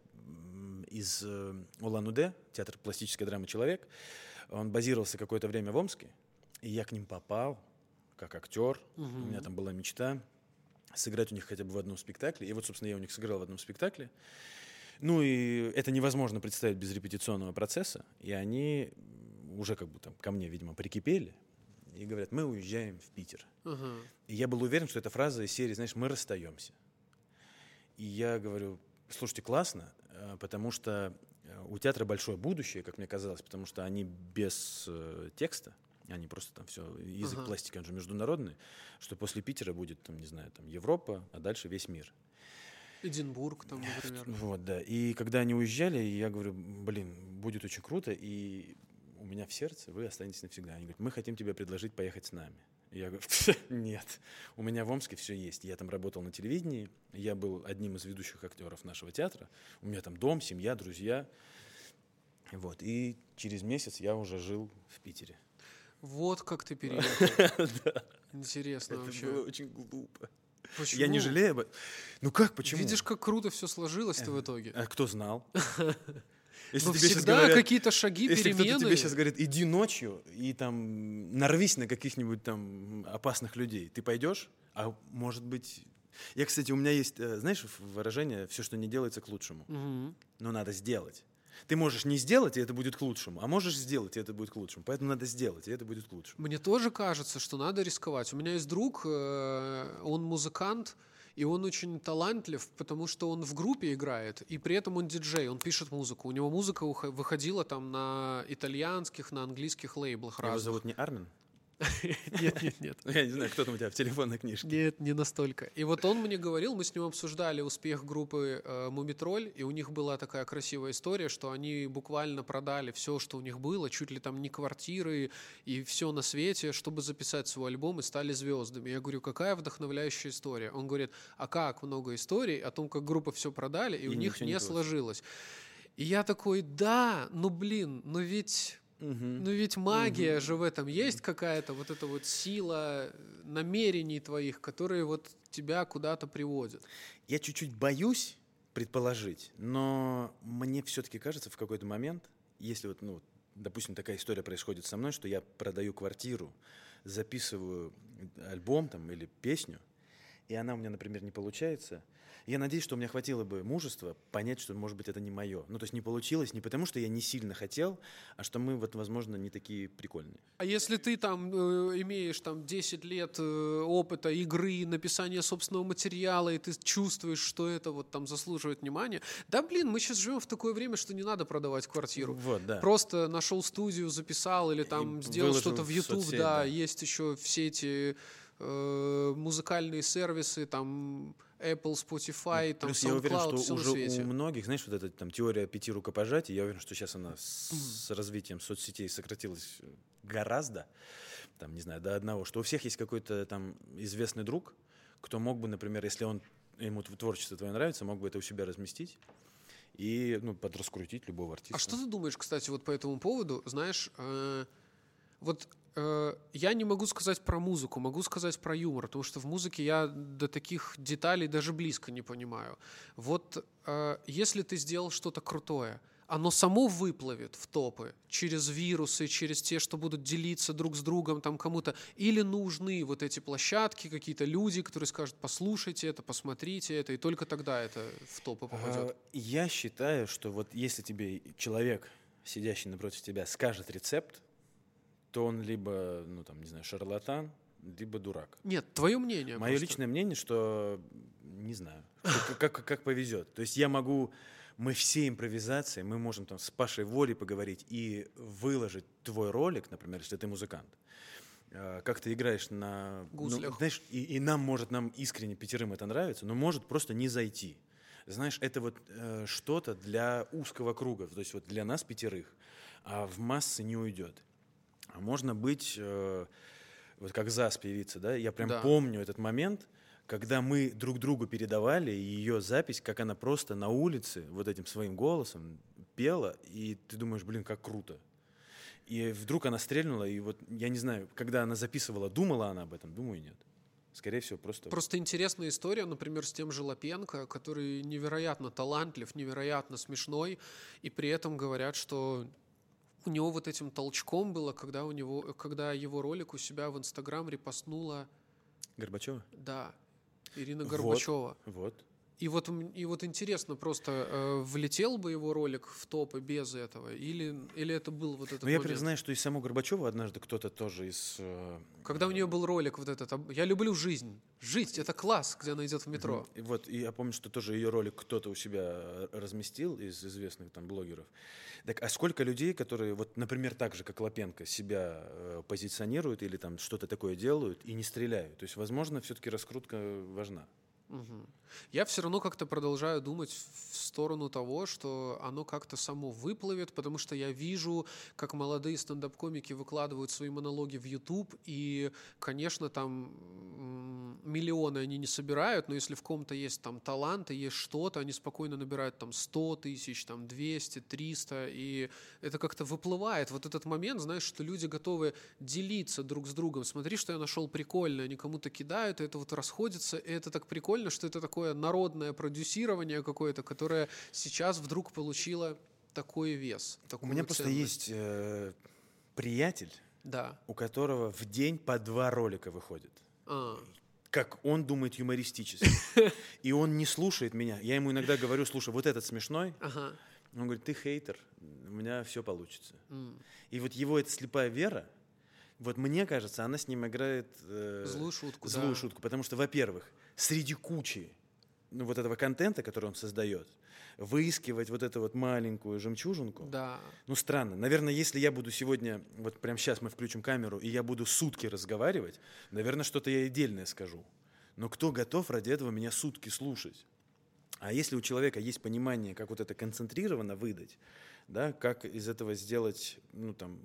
из э, Улан-Удэ, театр пластической драмы «Человек». Он базировался какое-то время в Омске, и я к ним попал – как актер. Угу. У меня там была мечта сыграть у них хотя бы в одном спектакле. И вот, собственно, я у них сыграл в одном спектакле. Ну и это невозможно представить без репетиционного процесса. И они уже как бы там ко мне, видимо, прикипели и говорят, мы уезжаем в Питер. Uh-huh. И я был уверен, что эта фраза из серии, знаешь, мы расстаемся. И я говорю, слушайте, классно, э, потому что э, у театра большое будущее, как мне казалось, потому что они без э, текста, они просто там все, язык ага. пластики, он же международный, что после Питера будет, там, не знаю, там Европа, а дальше весь мир. Эдинбург там, например. Вот, да. И когда они уезжали, я говорю, блин, будет очень круто, и у меня в сердце вы останетесь навсегда. Они говорят, мы хотим тебе предложить поехать с нами. Я говорю, [laughs] нет, у меня в Омске все есть. Я там работал на телевидении, я был одним из ведущих актеров нашего театра. У меня там дом, семья, друзья. Вот, и через месяц я уже жил в Питере. Вот как ты переехал. [laughs] Интересно вообще. Это было очень глупо. Почему? Я не жалею об этом. Ну как, почему? Видишь, как круто все сложилось-то в итоге. А кто знал? [laughs] Если Но тебе всегда говорят, какие-то шаги, если перемены. Если тебе сейчас говорит, иди ночью и там нарвись на каких-нибудь там опасных людей, ты пойдешь? А может быть... Я, кстати, у меня есть, э, знаешь, выражение «все, что не делается, к лучшему». Угу. Но надо сделать. Ты можешь не сделать, и это будет к лучшему, а можешь сделать, и это будет к лучшему. Поэтому надо сделать, и это будет к лучшему. Мне тоже кажется, что надо рисковать. У меня есть друг, э, он музыкант, и он очень талантлив, потому что он в группе играет, и при этом он диджей, он пишет музыку. У него музыка выходила там на итальянских, на английских лейблах Его разных. зовут не Армин? [laughs] Нет, нет, нет. Я не знаю, кто там у тебя в телефонной книжке. Нет, не настолько. И вот он мне говорил, мы с ним обсуждали успех группы э, Мумитроль, и у них была такая красивая история, что они буквально продали все, что у них было, чуть ли там не квартиры и все на свете, чтобы записать свой альбом и стали звездами. Я говорю, какая вдохновляющая история? Он говорит, а как много историй о том, как группа все продали, и, и у них не, не сложилось. И я такой, да, ну блин, но ведь Угу. Ну ведь магия угу. же в этом есть какая-то вот эта вот сила намерений твоих, которые вот тебя куда-то приводят. Я чуть-чуть боюсь предположить, но мне все-таки кажется в какой-то момент, если вот, ну, допустим, такая история происходит со мной, что я продаю квартиру, записываю альбом там или песню, и она у меня, например, не получается, я надеюсь, что у меня хватило бы мужества понять, что, может быть, это не мое. Ну, то есть не получилось не потому, что я не сильно хотел, а что мы, вот, возможно, не такие прикольные. А если ты там э, имеешь там 10 лет э, опыта игры, написания собственного материала, и ты чувствуешь, что это вот там заслуживает внимания, да, блин, мы сейчас живем в такое время, что не надо продавать квартиру. Вот, да. Просто нашел студию, записал или там и сделал что-то в YouTube, да, да, есть еще все эти э, музыкальные сервисы, там Apple, Spotify, там Плюс я уверен, SoundCloud, что уже свете. у многих, знаешь, вот эта там теория пяти рукопожатий, я уверен, что сейчас она с, развитием соцсетей сократилась гораздо, там, не знаю, до одного, что у всех есть какой-то там известный друг, кто мог бы, например, если он ему тв- творчество твое нравится, мог бы это у себя разместить и ну, подраскрутить любого артиста. А что ты думаешь, кстати, вот по этому поводу? Знаешь, э, вот э, я не могу сказать про музыку, могу сказать про юмор, потому что в музыке я до таких деталей даже близко не понимаю. Вот э, если ты сделал что-то крутое, оно само выплывет в топы через вирусы, через те, что будут делиться друг с другом там кому-то, или нужны вот эти площадки, какие-то люди, которые скажут, послушайте это, посмотрите это, и только тогда это в топы попадет. А, Я считаю, что вот если тебе человек, сидящий напротив тебя, скажет рецепт, то он либо, ну там, не знаю, шарлатан, либо дурак. Нет, твое мнение. Мое просто. личное мнение, что не знаю, как, как, как повезет. То есть я могу, мы все импровизации, мы можем там с Пашей Волей поговорить и выложить твой ролик, например, если ты музыкант. э, Как ты играешь на... ну, Гуслях. знаешь, и, и нам может, нам искренне пятерым это нравится, но может просто не зайти. Знаешь, это вот э, что-то для узкого круга, то есть вот для нас пятерых, а в массы не уйдет. А можно быть, э, вот как ЗАС певица, да, я прям Да. помню этот момент, когда мы друг другу передавали ее запись, как она просто на улице вот этим своим голосом пела, и ты думаешь, блин, как круто. И вдруг она стрельнула, и вот я не знаю, когда она записывала, думала она об этом, думаю, нет. Скорее всего, просто... Просто интересная история, например, с тем же Лапенко, который невероятно талантлив, невероятно смешной, и при этом говорят, что у него вот этим толчком было, когда, у него, когда его ролик у себя в Инстаграм репостнула, Горбачева? да, Ирина Вот. Горбачева. Вот. И вот, и вот интересно, просто э, влетел бы его ролик в топы без этого, или, или это был вот этот Ну, я признаю, что и саму Горбачеву однажды кто-то тоже из... э, Когда у нее был ролик вот этот, я люблю жизнь, жить, это класс, где она идет в метро. И вот, и я помню, что тоже ее ролик кто-то у себя э, разместил из известных там блогеров. Так, а сколько людей, которые, вот, например, так же, как Лапенко, себя э, позиционируют или там что-то такое делают и не стреляют? То есть, возможно, все-таки раскрутка важна. Мгм. Я все равно как-то продолжаю думать в сторону того, что оно как-то само выплывет, потому что я вижу, как молодые стендап-комики выкладывают свои монологи в YouTube, и, конечно, там миллионы они не собирают, но если в ком-то есть там талант и есть что-то, они спокойно набирают там 100 тысяч, там 200, 300, и это как-то выплывает. Вот этот момент, знаешь, что люди готовы делиться друг с другом. Смотри, что я нашел прикольное, они кому-то кидают, и это вот расходится, и это так прикольно, что это такое народное продюсирование какое-то, которое сейчас вдруг получило такой вес. У меня просто ценность. есть э, приятель, Да. у которого в день по два ролика выходит. А, Как он думает юмористически. [laughs] И он не слушает меня. Я ему иногда говорю, слушай, вот этот смешной. ага. Он говорит, ты хейтер, у меня все получится. М. И вот его эта слепая вера, вот мне кажется, она с ним играет э, Злую шутку, злую да. шутку. Потому что, во-первых, среди кучи вот этого контента, который он создает, выискивать вот эту вот маленькую жемчужинку, Да. ну странно. Наверное, если я буду сегодня, вот прямо сейчас мы включим камеру, и я буду сутки разговаривать, наверное, что-то я отдельное скажу. Но кто готов ради этого меня сутки слушать? А если у человека есть понимание, как вот это концентрированно выдать, да, как из этого сделать, ну там,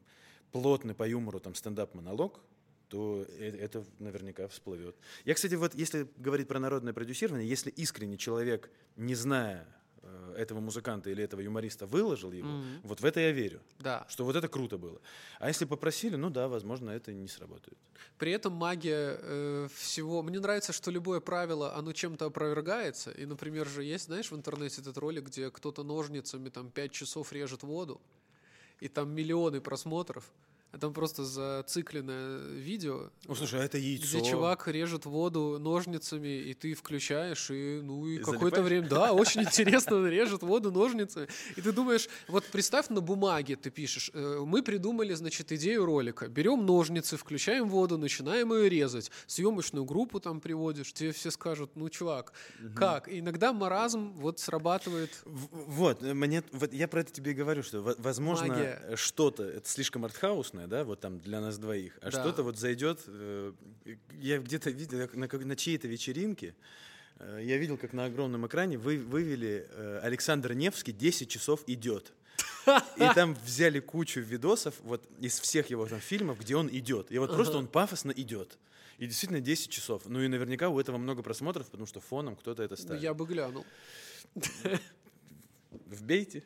плотный по юмору там стендап-монолог, то э- это наверняка всплывет. Я, кстати, вот если говорить про народное продюсирование, если искренне человек, не зная э, этого музыканта или этого юмориста, выложил его, Мгм. вот в это я верю, Да. что вот это круто было. А если попросили, ну да, возможно, это не сработает. При этом магия э, всего... Мне нравится, что любое правило, оно чем-то опровергается. И, например, же есть, знаешь, в интернете этот ролик, где кто-то ножницами там 5 часов режет воду, и там миллионы просмотров. А там просто зацикленное видео, Ну, слушай, а это яйцо. где чувак режет воду ножницами, и ты включаешь, и ну и И какое-то время, да, очень интересно, он режет воду ножницами. И ты думаешь, вот представь на бумаге ты пишешь, э, мы придумали, значит, идею ролика, берем ножницы, включаем воду, начинаем ее резать, съемочную группу там приводишь, тебе все скажут, ну чувак, как? И иногда маразм вот срабатывает. В- Вот, мне, вот я про это тебе и говорю, что, во- возможно, что-то, это слишком артхаусное, да, вот там для нас двоих, а Да. что-то вот зайдет, э, я где-то видел, на, как- на чьей-то вечеринке Э, Я видел, как на огромном экране вы вывели э, Александр Невский «10 часов идет». И там взяли кучу видосов вот из всех его там фильмов, где он идет. И вот просто он пафосно идет. И действительно 10 часов. Ну и наверняка у этого много просмотров, потому что фоном кто-то это Ну, ставит. Я бы глянул. Вбейте.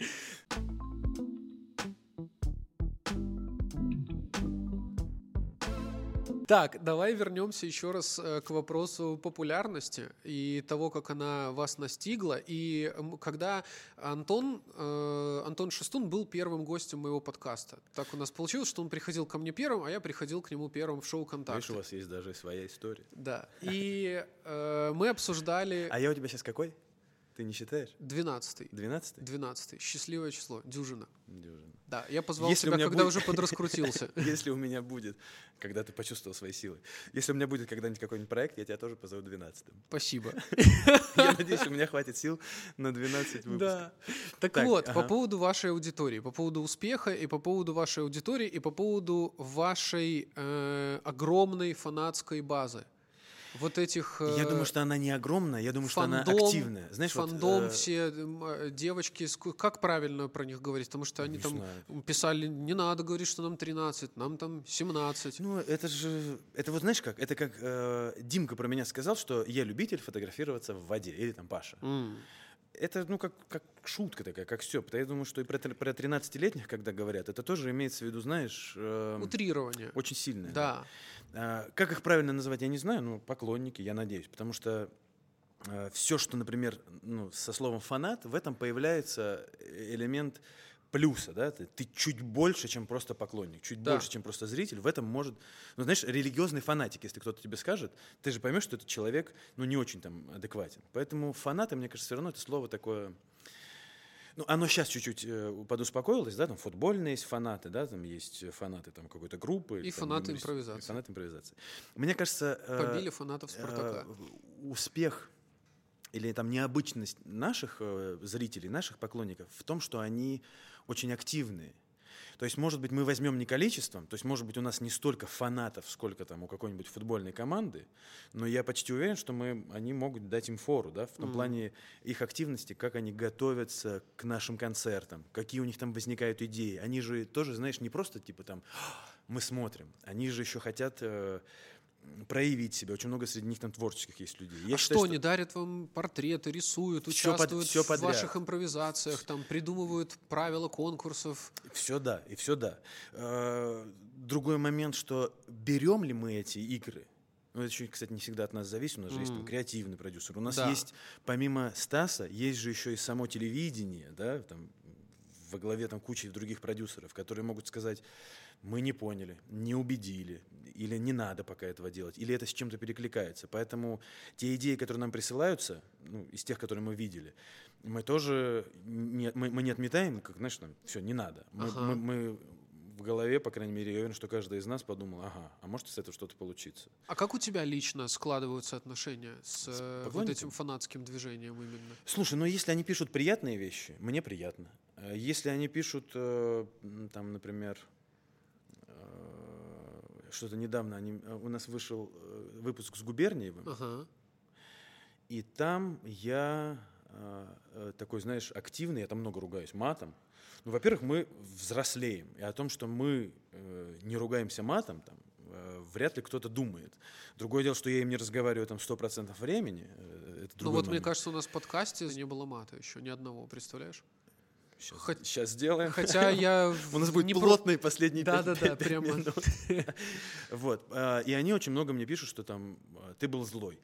Так, давай вернемся еще раз э, к вопросу популярности и того, как она вас настигла. И когда Антон, э, Антон Шестун был первым гостем моего подкаста. Так у нас получилось, что он приходил ко мне первым, а я приходил к нему первым в шоу Видишь, «Контакт». у вас есть даже своя история. Да. И э, мы обсуждали А я у тебя сейчас какой? Ты не считаешь? 12 12 12 Счастливое число. Дюжина. Дюжина. Да, я позвал Если у тебя, меня когда будет- уже подраскрутился. [laughs] Если у меня будет, когда ты почувствовал свои силы, если у меня будет когда-нибудь какой-нибудь проект, я тебя тоже позову 12 Спасибо. [laughs] Я надеюсь, у меня хватит сил на 12 выпусков. Да. Так, Так, вот, по ага. поводу вашей аудитории, по поводу успеха и по поводу вашей аудитории и по поводу вашей э, огромной фанатской базы. Вот этих... Я э, думаю, что она не огромная, я думаю, что она активная. Знаешь, вот, фандом, э, все э, девочки, как правильно про них говорить? Потому что они Не там знаю. писали, не надо говорить, что нам 13, нам там 17. Ну, это же, это вот знаешь как, это как э, Димка про меня сказал, что я любитель фотографироваться в воде, или там Паша. Это, ну, как, как шутка такая, как все. Я думаю, что и про, про 13-летних, когда говорят, это тоже имеется в виду, знаешь, э, Утрирование. очень сильное. Да. А, Как их правильно называть, я не знаю, но поклонники, я надеюсь, потому что все, что, например, ну, со словом фанат, в этом появляется элемент плюса, да, ты, ты чуть больше, чем просто поклонник, чуть Да. больше, чем просто зритель, в этом может, ну, знаешь, религиозный фанатик, если кто-то тебе скажет, ты же поймешь, что этот человек, ну, не очень там адекватен. Поэтому фанаты, мне кажется, все равно это слово такое, ну, оно сейчас чуть-чуть э, подуспокоилось, да, там футбольные есть фанаты, да, там есть фанаты там какой-то группы. И там, фанаты импровизации. Фанаты импровизации. Мне кажется... э, Побили фанатов Спартака. э, успех или там необычность наших э, зрителей, наших поклонников в том, что они очень активные. То есть, может быть, мы возьмем не количеством, то есть, может быть, у нас не столько фанатов, сколько там у какой-нибудь футбольной команды, но я почти уверен, что мы, они могут дать им фору, да, в том Мгм. плане их активности, как они готовятся к нашим концертам, какие у них там возникают идеи. Они же тоже, знаешь, не просто типа там мы смотрим, они же еще хотят э, проявить себя. Очень много среди них там творческих есть людей. Я а считаю, что, они дарят вам портреты, рисуют, под- участвуют всё в подряд. ваших импровизациях, там придумывают правила конкурсов. Все да, и все да. Э, Другой момент, что берем ли мы эти игры, ну, это еще, кстати, не всегда от нас зависит, у нас же есть там креативный продюсер. У нас Да. есть, помимо Стаса, есть же еще и само телевидение, да, там, во главе там кучи других продюсеров, которые могут сказать, мы не поняли, не убедили, или не надо пока этого делать, или это с чем-то перекликается. Поэтому те идеи, которые нам присылаются, ну, из тех, которые мы видели, мы тоже не, мы, мы не отметаем, как, знаешь, там, все, не надо. Мы, Ага. мы- мы в голове, по крайней мере, я уверен, что каждый из нас подумал, ага, а может с этого что-то получиться. А как у тебя лично складываются отношения с, э, вот этим фанатским движением именно? Слушай, ну если они пишут приятные вещи, мне приятно. Э, Если они пишут, э, там, например, что-то недавно они, э, у нас вышел э, выпуск с Губерниевым, Ага. и там я э, такой, знаешь, активный, я там много ругаюсь матом. Ну, во-первых, мы взрослеем, и о том, что мы э, не ругаемся матом, там, э, вряд ли кто-то думает. Другое дело, что я им не разговариваю там 100% времени. э, Это Ну вот мне момент. кажется, у нас в подкасте не было мата еще, ни одного, представляешь? Сейчас, хоть- сейчас сделаем. Хотя [laughs] я... У нас будет не про- плотный последний Да-да-да, пять- пять прямо. минут. [laughs] Вот. а, И они очень много мне пишут, что там а, ты был злой.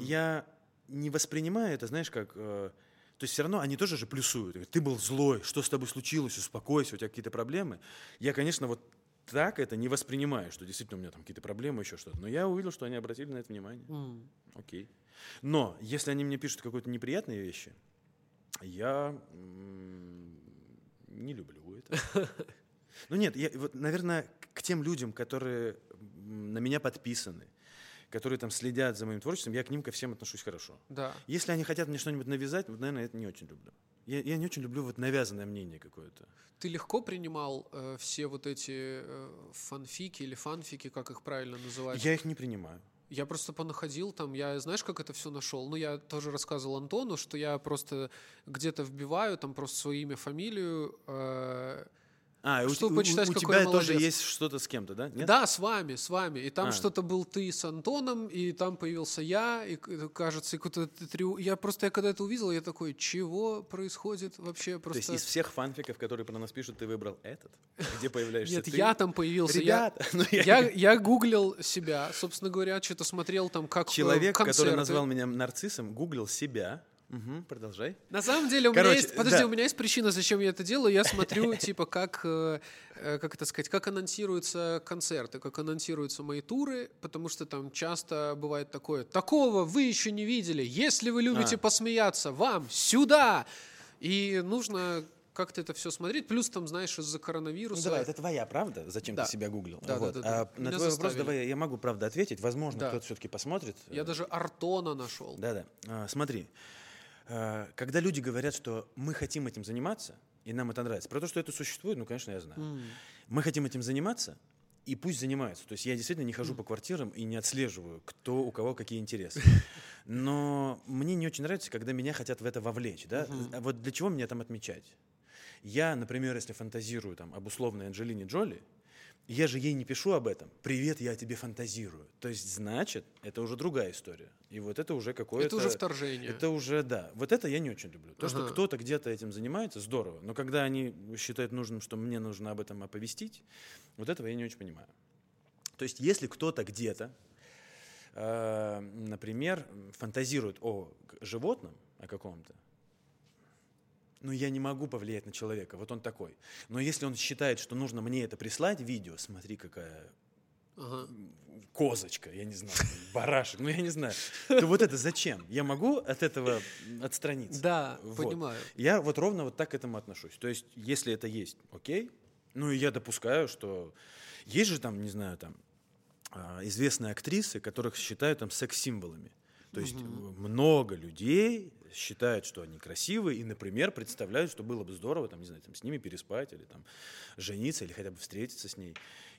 Я не воспринимаю это, знаешь, как... э, То есть все равно они тоже же плюсуют. Ты был злой, что с тобой случилось, успокойся, у тебя какие-то проблемы. Я, конечно, вот так это не воспринимаю, что действительно у меня там какие-то проблемы, еще что-то. Но я увидел, что они обратили на это внимание. Окей. Но если они мне пишут какие-то неприятные вещи, я не люблю это. [laughs] Ну нет, я, вот, наверное, к тем людям, которые на меня подписаны, которые там следят за моим творчеством, я к ним ко всем отношусь хорошо. Да. Если они хотят мне что-нибудь навязать, вот, наверное, это не очень люблю. Я, я не очень люблю вот навязанное мнение какое-то. Ты легко принимал э, все вот эти э, фанфики или фанфики, как их правильно называть? Я их не принимаю. Я просто понаходил там, я знаешь, как это все нашел? Ну, я тоже рассказывал Антону, что я просто где-то вбиваю там просто свое имя, фамилию, э, А, у, Чтобы у- почитать, у какой тебя тоже есть что-то с кем-то, да? Нет? Да, с вами, с вами. И там А. что-то был ты с Антоном, и там появился я, и, к- кажется, и какой-то триу- Я просто, я когда это увидел, я такой, чего происходит вообще? То Просто... есть из всех фанфиков, которые про нас пишут, ты выбрал этот? Где появляешься Нет, ты? я там появился. Ребята, [laughs] ну я- Я, я гуглил себя, собственно говоря, что-то смотрел там, как э, Человек, который назвал меня нарциссом, гуглил себя. Мгм, продолжай. На самом деле у меня Короче, есть, подожди, да. у меня есть причина, зачем я это делаю. Я смотрю, [laughs] типа, как, э, э, как это сказать, как анонсируются концерты, как анонсируются мои туры, потому что там часто бывает такое: такого вы еще не видели. Если вы любите А. посмеяться, вам сюда. И нужно как-то это все смотреть. Плюс там, знаешь, из-за Ну, коронавируса. давай, это твоя правда, зачем Да. ты себя гуглил. Да, да, Вот. да, да. А на Меня твой вопрос заставили. давай я могу, правда, ответить. Возможно, Да. кто-то все-таки посмотрит. Я даже Артона нашел. Да-да. А, Смотри, а, когда люди говорят, что мы хотим этим заниматься, и нам это нравится, про то, что это существует, ну, конечно, я знаю. М. Мы хотим этим заниматься, и пусть занимаются. То есть я действительно не хожу по квартирам и не отслеживаю, кто у кого какие интересы. [laughs] Но мне не очень нравится, когда меня хотят в это вовлечь. Да? А вот для чего меня там отмечать? Я, например, если фантазирую там, об условной Анджелине Джоли, я же ей не пишу об этом. Привет, я о тебе фантазирую. То есть, значит, это уже другая история. И вот это уже какое-то... Это уже вторжение. Это уже, да. Вот это я не очень люблю. То, что Ага. кто-то где-то этим занимается, здорово. Но когда они считают нужным, что мне нужно об этом оповестить, вот этого я не очень понимаю. То есть, если кто-то где-то, э, например, фантазирует о животном, о каком-то, ну, я не могу повлиять на человека, вот он такой. Но если он считает, что нужно мне это прислать, видео, смотри, какая Ага. козочка, я не знаю, барашек, ну я не знаю, то вот это зачем? Я могу от этого отстраниться? Да, Вот. понимаю. Я вот ровно вот так к этому отношусь. То есть, если это есть, окей. Ну и я допускаю, что есть же там, не знаю, там а, известные актрисы, которых считают там секс-символами. То есть много людей считают, что они красивые, и, например, представляют, что было бы здорово, там, не знаю, там, с ними переспать или там жениться, или хотя бы встретиться с ней.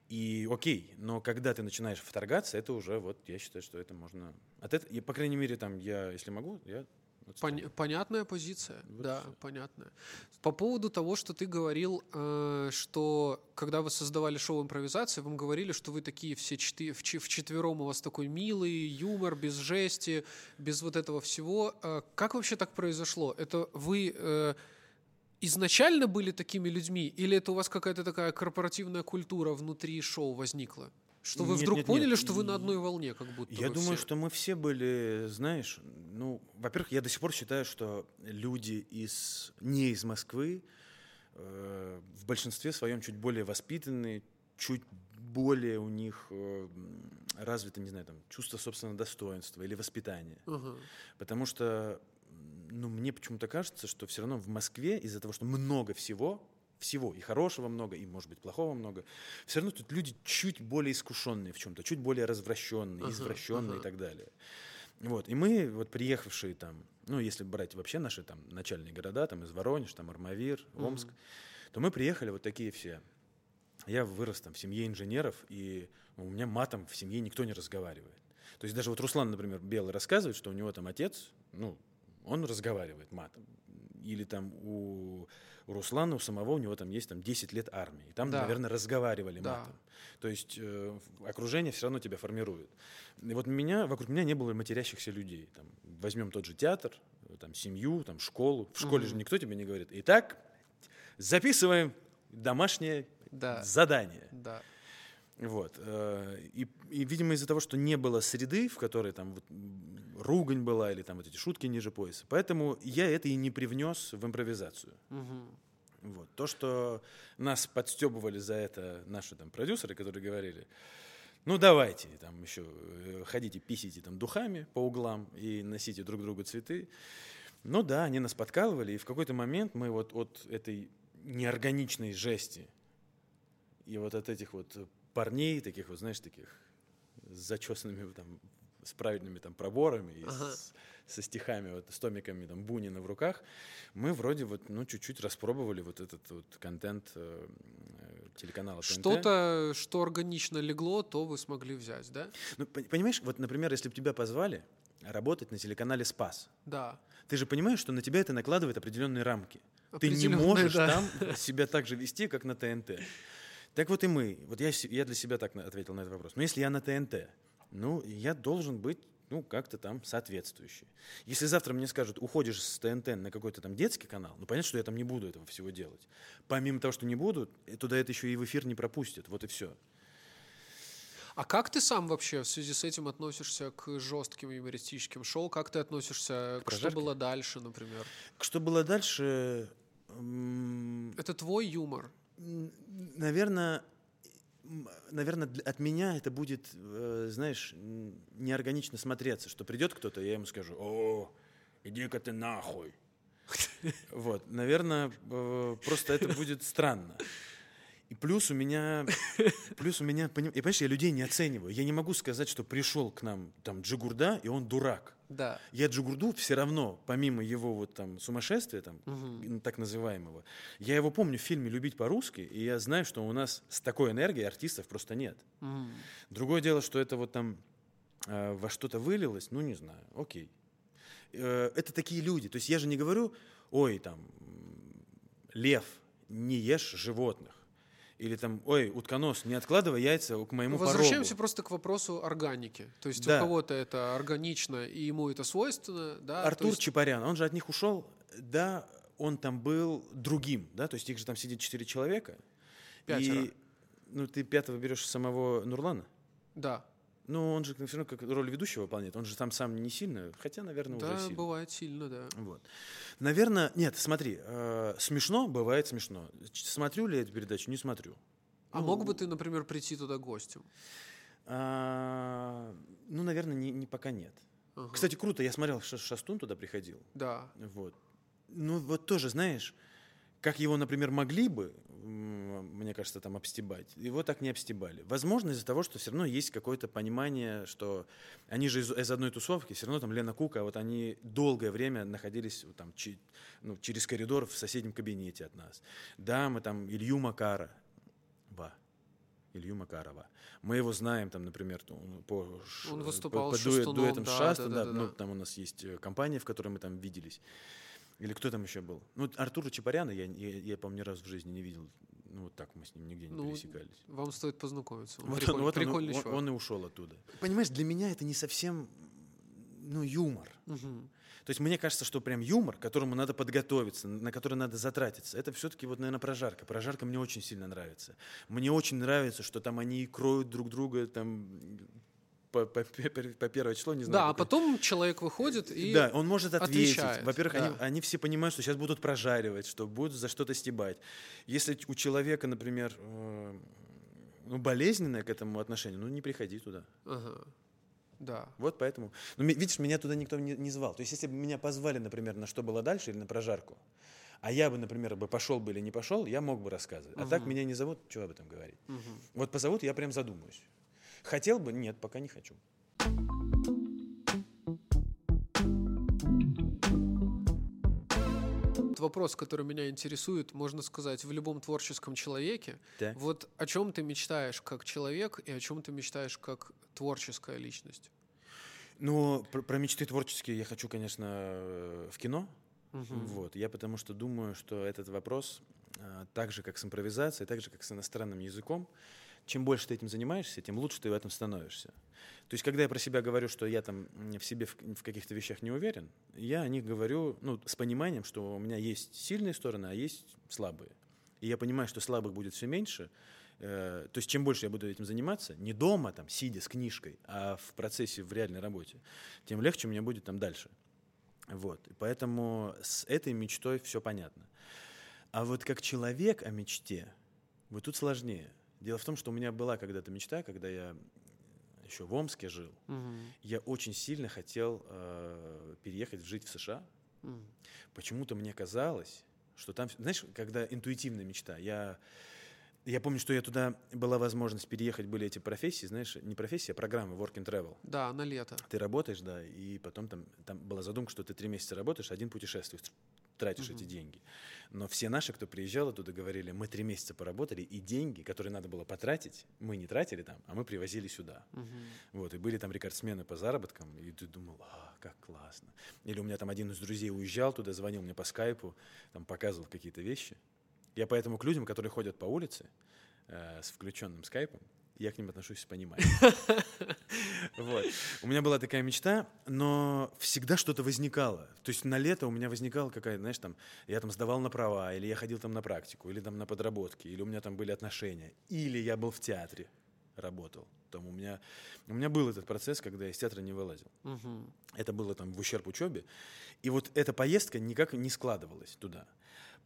И окей, но когда ты начинаешь вторгаться, это уже вот я считаю, что это можно. От этого, и, по крайней мере, там я, если могу, я Поня- понятная позиция, Вот да, понятная. По поводу того, что ты говорил, э, что когда вы создавали шоу импровизации, вам говорили, что вы такие все четы- в у вас такой милый юмор, без жести, без вот этого всего. Э, Как вообще так произошло? Это вы э, изначально были такими людьми, или это у вас какая-то такая корпоративная культура внутри шоу возникла? Что вы Нет, вдруг нет, поняли, нет. что вы на одной волне, как будто Я думаю, все? что мы все были, знаешь, ну, во-первых, я до сих пор считаю, что люди из не из Москвы э, в большинстве своем чуть более воспитанные, чуть более у них э, развито, не знаю, там, чувство собственного достоинства или воспитания. Ага. Потому что, ну, мне почему-то кажется, что все равно в Москве из-за того, что много всего, всего, и хорошего много, и, может быть, плохого много, все равно тут люди чуть более искушенные в чем-то, чуть более развращенные, Ага, извращенные ага. и так далее. Вот, и мы, вот приехавшие там, ну, если брать вообще наши там начальные города, там из Воронеж, там Армавир, Омск, то мы приехали вот такие все. Я вырос там в семье инженеров, и у меня матом в семье никто не разговаривает. То есть даже вот Руслан, например, Белый рассказывает, что у него там отец, ну, он разговаривает матом. Или там у, у Руслана, у самого, у него там есть там 10 лет армии. И Там, Да. наверное, разговаривали Да. матом. То есть э, окружение все равно тебя формирует. И вот меня, вокруг меня не было матерящихся людей. Там, возьмем тот же театр, там, семью, там, школу. В школе же никто тебе не говорит. Итак, записываем домашнее Да. задание. Да. Вот. э, И, и, видимо, из-за того, что не было среды, в которой там вот ругань была или там вот эти шутки ниже пояса, поэтому я это и не привнес в импровизацию. Мгм. Вот. То, что нас подстебывали за это наши там продюсеры, которые говорили, ну давайте, там еще э, ходите, писите там духами по углам и носите друг другу цветы. Ну да, они нас подкалывали, и в какой-то момент мы вот от этой неорганичной жести и вот от этих вот парней, таких вот, знаешь, таких с зачесанными там с правильными там проборами и Ага. с- со стихами, вот, с томиками там Бунина в руках, мы вроде вот, ну, чуть-чуть распробовали вот этот вот контент э, э, телеканала. Что-то, что органично легло, то вы смогли взять, да? Ну, пон- понимаешь, вот, например, если бы тебя позвали работать на телеканале «Спас», Да. ты же понимаешь, что на тебя это накладывает определенные рамки. Ты не можешь да. там себя так же вести, как на ТНТ. Так вот и мы. Вот я, я для себя так ответил на этот вопрос. Но если я на ТНТ, ну, я должен быть ну, как-то там соответствующий. Если завтра мне скажут, уходишь с ТНТ на какой-то там детский канал, ну, понятно, что я там не буду этого всего делать. Помимо того, что не буду, э, туда это еще и в эфир не пропустят. Вот и все. А как ты сам вообще в связи с этим относишься к жестким юмористическим шоу? Как ты относишься к что прожарке? было дальше, например? Что было дальше? Это твой юмор. Наверное, наверное, от меня это будет, э, знаешь, неорганично смотреться, что придет кто-то, я ему скажу, о, иди-ка ты нахуй. [laughs] Вот, наверное, э, просто это будет странно. И плюс у меня, плюс у меня, поним- и понимаешь, я людей не оцениваю. Я не могу сказать, что пришел к нам там Джигурда, и он дурак. Да. Я Джигурду все равно, помимо его вот там сумасшествия, там, м, так называемого, я его помню в фильме «Любить по-русски», и я знаю, что у нас с такой энергией артистов просто нет. Мгм. Другое дело, что это вот там э, во что-то вылилось, ну не знаю, окей. Э, это такие люди. То есть я же не говорю, ой, там, лев, не ешь животных. Или там, ой, утконос, не откладывай яйца к моему Возвращаемся порогу. просто к вопросу органики. То есть Да. у кого-то это органично, и ему это свойственно, да? Артур есть- Чапарян, он же от них ушел, да, он там был другим, да, то есть их же там сидит четыре человека. Пятеро. И, ну, ты пятого берешь самого Нурлана? Да. Ну, он же все равно как роль ведущего выполняет, он же там сам не сильно, хотя, наверное, уже Да, сильно. бывает сильно, да. Вот. Наверное, нет, смотри, э, смешно бывает смешно. Смотрю ли я эту передачу? Не смотрю. А Ну, мог бы ты, например, прийти туда гостем? а, ну, наверное, не, не- пока нет. Ага. Кстати, круто, я смотрел, Ша- Шастун туда приходил. Да. Вот. Ну, вот тоже, знаешь, как его, например, могли бы, мне кажется, там обстебать, его так не обстебали. Возможно, из-за того, что все равно есть какое-то понимание, что они же из, из одной тусовки, все равно там Лена Кука, вот они долгое время находились там чи- ну, через коридор в соседнем кабинете от нас. Да, мы там Илью Макара, Ва, Илью Макарова. Мы его знаем, там, например, ну, по, Он по- выступал по, с дуэ- дуэтам да, Шастом, да, да, да, ну, да. там у нас есть э, компания, в которой мы там виделись. Или кто там еще был? Ну, Артура Чапаряна я, я, я, по-моему, ни разу в жизни не видел. Ну, вот так мы с ним нигде не Ну, пересекались. Вам стоит познакомиться. Он Вот приколь- он, вот он- прикольный он, чувак. он и ушел оттуда. Понимаешь, для меня это не совсем, ну, юмор. Мгм. То есть мне кажется, что прям юмор, к которому надо подготовиться, на который надо затратиться, это все-таки вот, наверное, прожарка. Прожарка мне очень сильно нравится. Мне очень нравится, что там они кроют друг друга там по, по, по первое число, не знаю. Да, а потом человек выходит и... Да, он может ответить. отвечает, Во-первых, да. они, они все понимают, что сейчас будут прожаривать, что будут за что-то стебать. Если у человека, например, э, ну, болезненное к этому отношение, ну, не приходи туда. Ага. Да. Вот поэтому. Ну, видишь, меня туда никто не, не звал. То есть, если бы меня позвали, например, на что было дальше или на прожарку, а я бы, например, бы пошел бы или не пошел, я мог бы рассказывать. А так меня не зовут, что об этом говорить. Мгм. Вот позовут, я прям задумаюсь. Хотел бы? Нет, пока не хочу. Вопрос, который меня интересует, можно сказать, в любом творческом человеке. Так. Вот о чем ты мечтаешь как человек и о чем ты мечтаешь как творческая личность? Ну, про, про мечты творческие я хочу, конечно, э, в кино. Мгм. Вот. Я потому что думаю, что этот вопрос, а, так же, как с импровизацией, так же, как с иностранным языком, чем больше ты этим занимаешься, тем лучше ты в этом становишься. То есть, когда я про себя говорю, что я там в себе в, в каких-то вещах не уверен, я о них говорю ну, с пониманием, что у меня есть сильные стороны, а есть слабые. И я понимаю, что слабых будет все меньше. Э, то есть, чем больше я буду этим заниматься, не дома, там, сидя с книжкой, а в процессе, в реальной работе, тем легче меня будет там дальше. Вот. И поэтому с этой мечтой все понятно. А вот как человек о мечте, вот тут сложнее. Дело в том, что у меня была когда-то мечта, когда я еще в Омске жил. Мгм. Я очень сильно хотел э, переехать жить в США. Мгм. Почему-то мне казалось, что там, знаешь, когда интуитивная мечта, я я помню, что я туда была возможность переехать, были эти профессии, знаешь, не профессия, а программы Work and Travel. Да, на лето. Ты работаешь, да, и потом там, там была задумка, что ты три месяца работаешь, один путешествуешь, тратишь эти деньги. Но все наши, кто приезжал оттуда, говорили, мы три месяца поработали, и деньги, которые надо было потратить, мы не тратили там, а мы привозили сюда. Вот, и были там рекордсмены по заработкам, и ты думал, а, как классно. Или у меня там один из друзей уезжал туда, звонил мне по скайпу, там показывал какие-то вещи. Я поэтому к людям, которые ходят по улице э, с включенным скайпом, я к ним отношусь с пониманием. [laughs] Вот. У меня была такая мечта, но всегда что-то возникало. То есть на лето у меня возникала какая-то, знаешь, там, я там сдавал на права, или я ходил там на практику, или там на подработки, или у меня там были отношения, или я был в театре, работал. Там у меня, у меня был этот процесс, когда я из театра не вылазил. Это было там в ущерб учебе. И вот эта поездка никак не складывалась туда.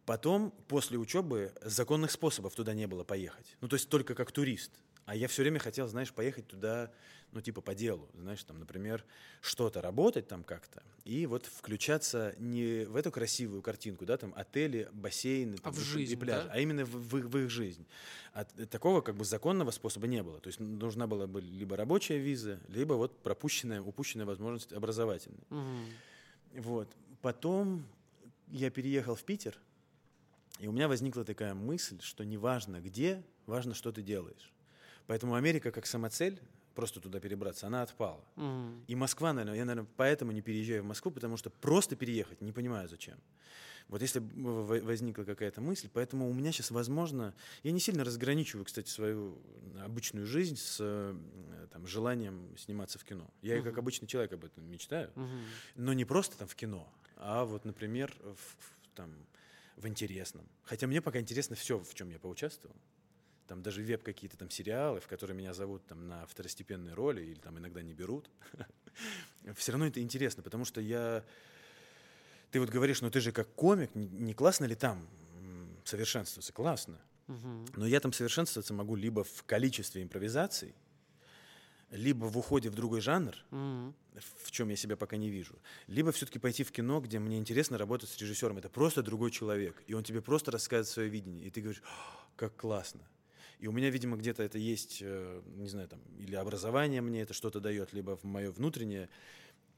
Потом, после учебы, законных способов туда не было поехать. Ну, то есть только как турист. А я все время хотел, знаешь, поехать туда, ну, типа по делу. Знаешь, там, например, что-то работать там как-то. И вот включаться не в эту красивую картинку, да, там, отели, бассейны. А там, в и жизнь, пляж, да? а именно в, в их- в их жизнь. А такого как бы законного способа не было. То есть нужна была бы либо рабочая виза, либо вот пропущенная, упущенная возможность образовательная. Вот. Потом я переехал в Питер, и у меня возникла такая мысль, что неважно где, важно, что ты делаешь. Поэтому Америка как самоцель, просто туда перебраться, она отпала. И Москва, наверное, я, наверное, поэтому не переезжаю в Москву, потому что просто переехать не понимаю зачем. Вот если возникла какая-то мысль, поэтому у меня сейчас, возможно, я не сильно разграничиваю, кстати, свою обычную жизнь с э, там, желанием сниматься в кино. Я и как обычный человек об этом мечтаю, но не просто там в кино, а вот, например, в, в- там, в интересном. Хотя мне пока интересно все, в чем я поучаствовал. Там даже веб какие-то там сериалы, в которые меня зовут там на второстепенные роли или там иногда не берут. [laughs] Все равно это интересно, потому что я... Ты вот говоришь, ну ты же как комик, не- классно ли там совершенствоваться? Классно. Но я там совершенствоваться могу либо в количестве импровизаций, либо в уходе в другой жанр, в чем я себя пока не вижу, либо все-таки пойти в кино, где мне интересно работать с режиссером. Это просто другой человек, и он тебе просто рассказывает свое видение, и ты говоришь, «А, как классно. И у меня, видимо, где-то это есть, э, не знаю, там, или образование мне это что-то дает, либо в мое внутреннее.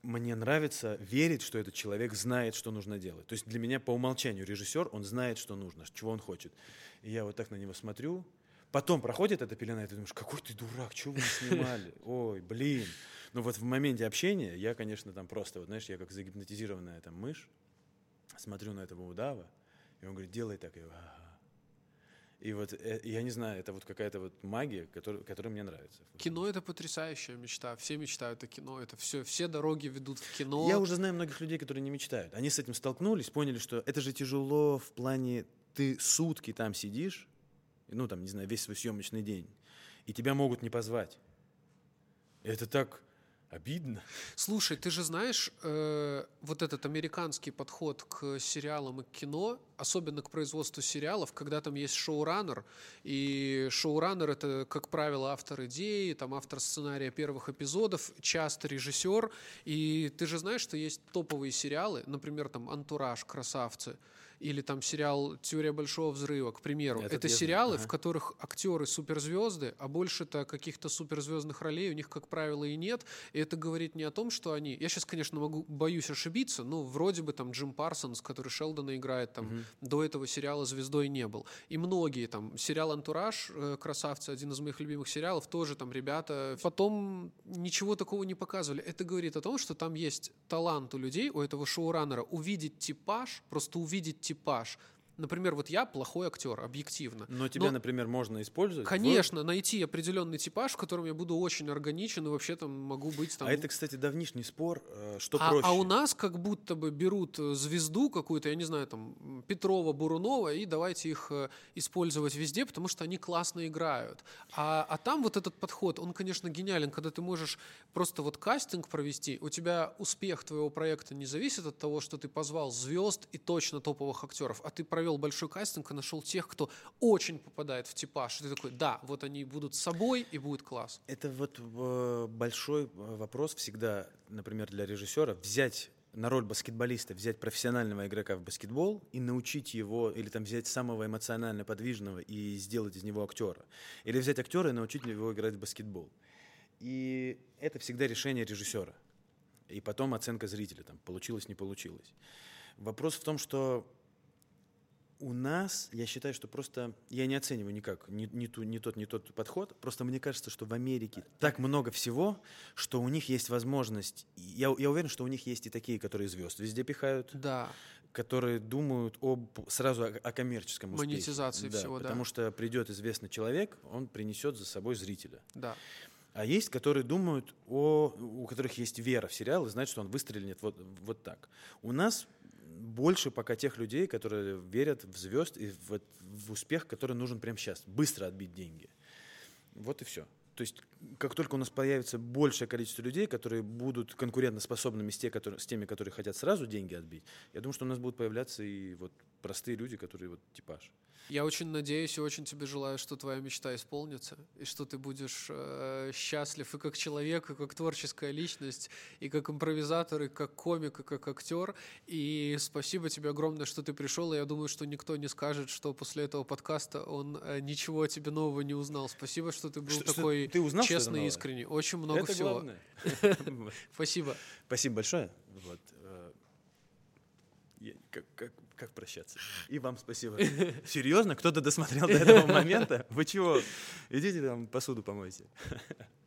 Мне нравится верить, что этот человек знает, что нужно делать. То есть для меня по умолчанию режиссер, он знает, что нужно, чего он хочет. И я вот так на него смотрю, Потом проходит эта пелена, и ты думаешь, какой ты дурак, чего вы не снимали? [laughs] Ой, блин. Но вот в моменте общения я, конечно, там просто, вот знаешь, я как загипнотизированная там мышь, смотрю на этого удава, и он говорит, делай так. И, я, «Ага». и вот э, я не знаю, это вот какая-то вот магия, которая, которая мне нравится. Кино это потрясающая мечта. Все мечтают о кино. Это все, все дороги ведут в кино. Я уже знаю многих людей, которые не мечтают. Они с этим столкнулись, поняли, что это же тяжело в плане, ты сутки там сидишь, ну там, не знаю, весь свой съемочный день, и тебя могут не позвать. Это так обидно. Слушай, ты же знаешь, э, вот этот американский подход к сериалам и к кино, особенно к производству сериалов, когда там есть шоураннер, и шоураннер это, как правило, автор идеи, там автор сценария первых эпизодов, часто режиссер, и ты же знаешь, что есть топовые сериалы, например, там «Антураж», «Красавцы», или там сериал «Теория большого взрыва», к примеру. Этот это знаю, сериалы, ага. в которых актеры суперзвезды, а больше-то каких-то суперзвездных ролей у них, как правило, и нет. И это говорит не о том, что они... Я сейчас, конечно, могу, боюсь ошибиться, но вроде бы там Джим Парсонс, который Шелдона играет, там до этого сериала звездой не был. И многие там... Сериал «Антураж», э, «Красавцы», один из моих любимых сериалов, тоже там ребята потом ничего такого не показывали. Это говорит о том, что там есть талант у людей, у этого шоураннера, увидеть типаж, просто увидеть типаж. Tipo, Pacho Например, вот я плохой актер, объективно. Но тебя, например, можно использовать. в- Конечно, найти определенный типаж, в котором я буду очень органичен и вообще там могу быть там. А это, кстати, давнишний спор, э, что а, проще. а у нас как будто бы берут э, звезду какую-то, я не знаю, там Петрова, Бурунова, и давайте их э, использовать везде, потому что они классно играют. А, а там вот этот подход, он, конечно, гениален, когда ты можешь просто вот кастинг провести, у тебя успех твоего проекта не зависит от того, что ты позвал звезд и точно топовых актеров, а ты провел большой кастинг и нашел тех, кто очень попадает в типаж. И ты такой, да, вот они будут с собой и будет класс. Это вот э, большой э, вопрос всегда, например, для режиссера, взять на роль баскетболиста взять профессионального игрока в баскетбол и научить его, или там взять самого эмоционально подвижного и сделать из него актера. Или взять актера и научить его играть в баскетбол. И это всегда решение режиссера. И потом оценка зрителя, там, получилось, не получилось. Вопрос в том, что у нас, я считаю, что просто, я не оцениваю никак ни, ни, ту, ни тот, ни тот подход, просто мне кажется, что в Америке так много всего, что у них есть возможность, я, я уверен, что у них есть и такие, которые звезд везде пихают, Да. которые думают об, сразу о, о коммерческом успехе. Монетизации да, всего, да. Потому что придет известный человек, он принесет за собой зрителя. Да. А есть, которые думают о, у которых есть вера в сериал и знают, что он выстрелит вот, вот так. У нас больше пока тех людей, которые верят в звезд и в, в успех, который нужен прямо сейчас. Быстро отбить деньги. Вот и все. То есть, как только у нас появится большее количество людей, которые будут конкурентоспособными с, те, которые, с теми, которые хотят сразу деньги отбить, я думаю, что у нас будут появляться и вот простые люди, которые вот типаж. Я очень надеюсь и очень тебе желаю, что твоя мечта исполнится, и что ты будешь э, счастлив и как человек, и как творческая личность, и как импровизатор, и как комик, и как актер. И спасибо тебе огромное, что ты пришел. И я думаю, что никто не скажет, что после этого подкаста он э, ничего о тебе нового не узнал. Спасибо, что ты был Что- что такой ты узнал честный и искренний. Очень много Это всего. [laughs] Спасибо. Спасибо большое. Вот. э, я- как, как, как прощаться? И вам спасибо. [laughs] Серьезно? Кто-то досмотрел до этого момента? Вы чего? Идите там посуду помойте. [laughs]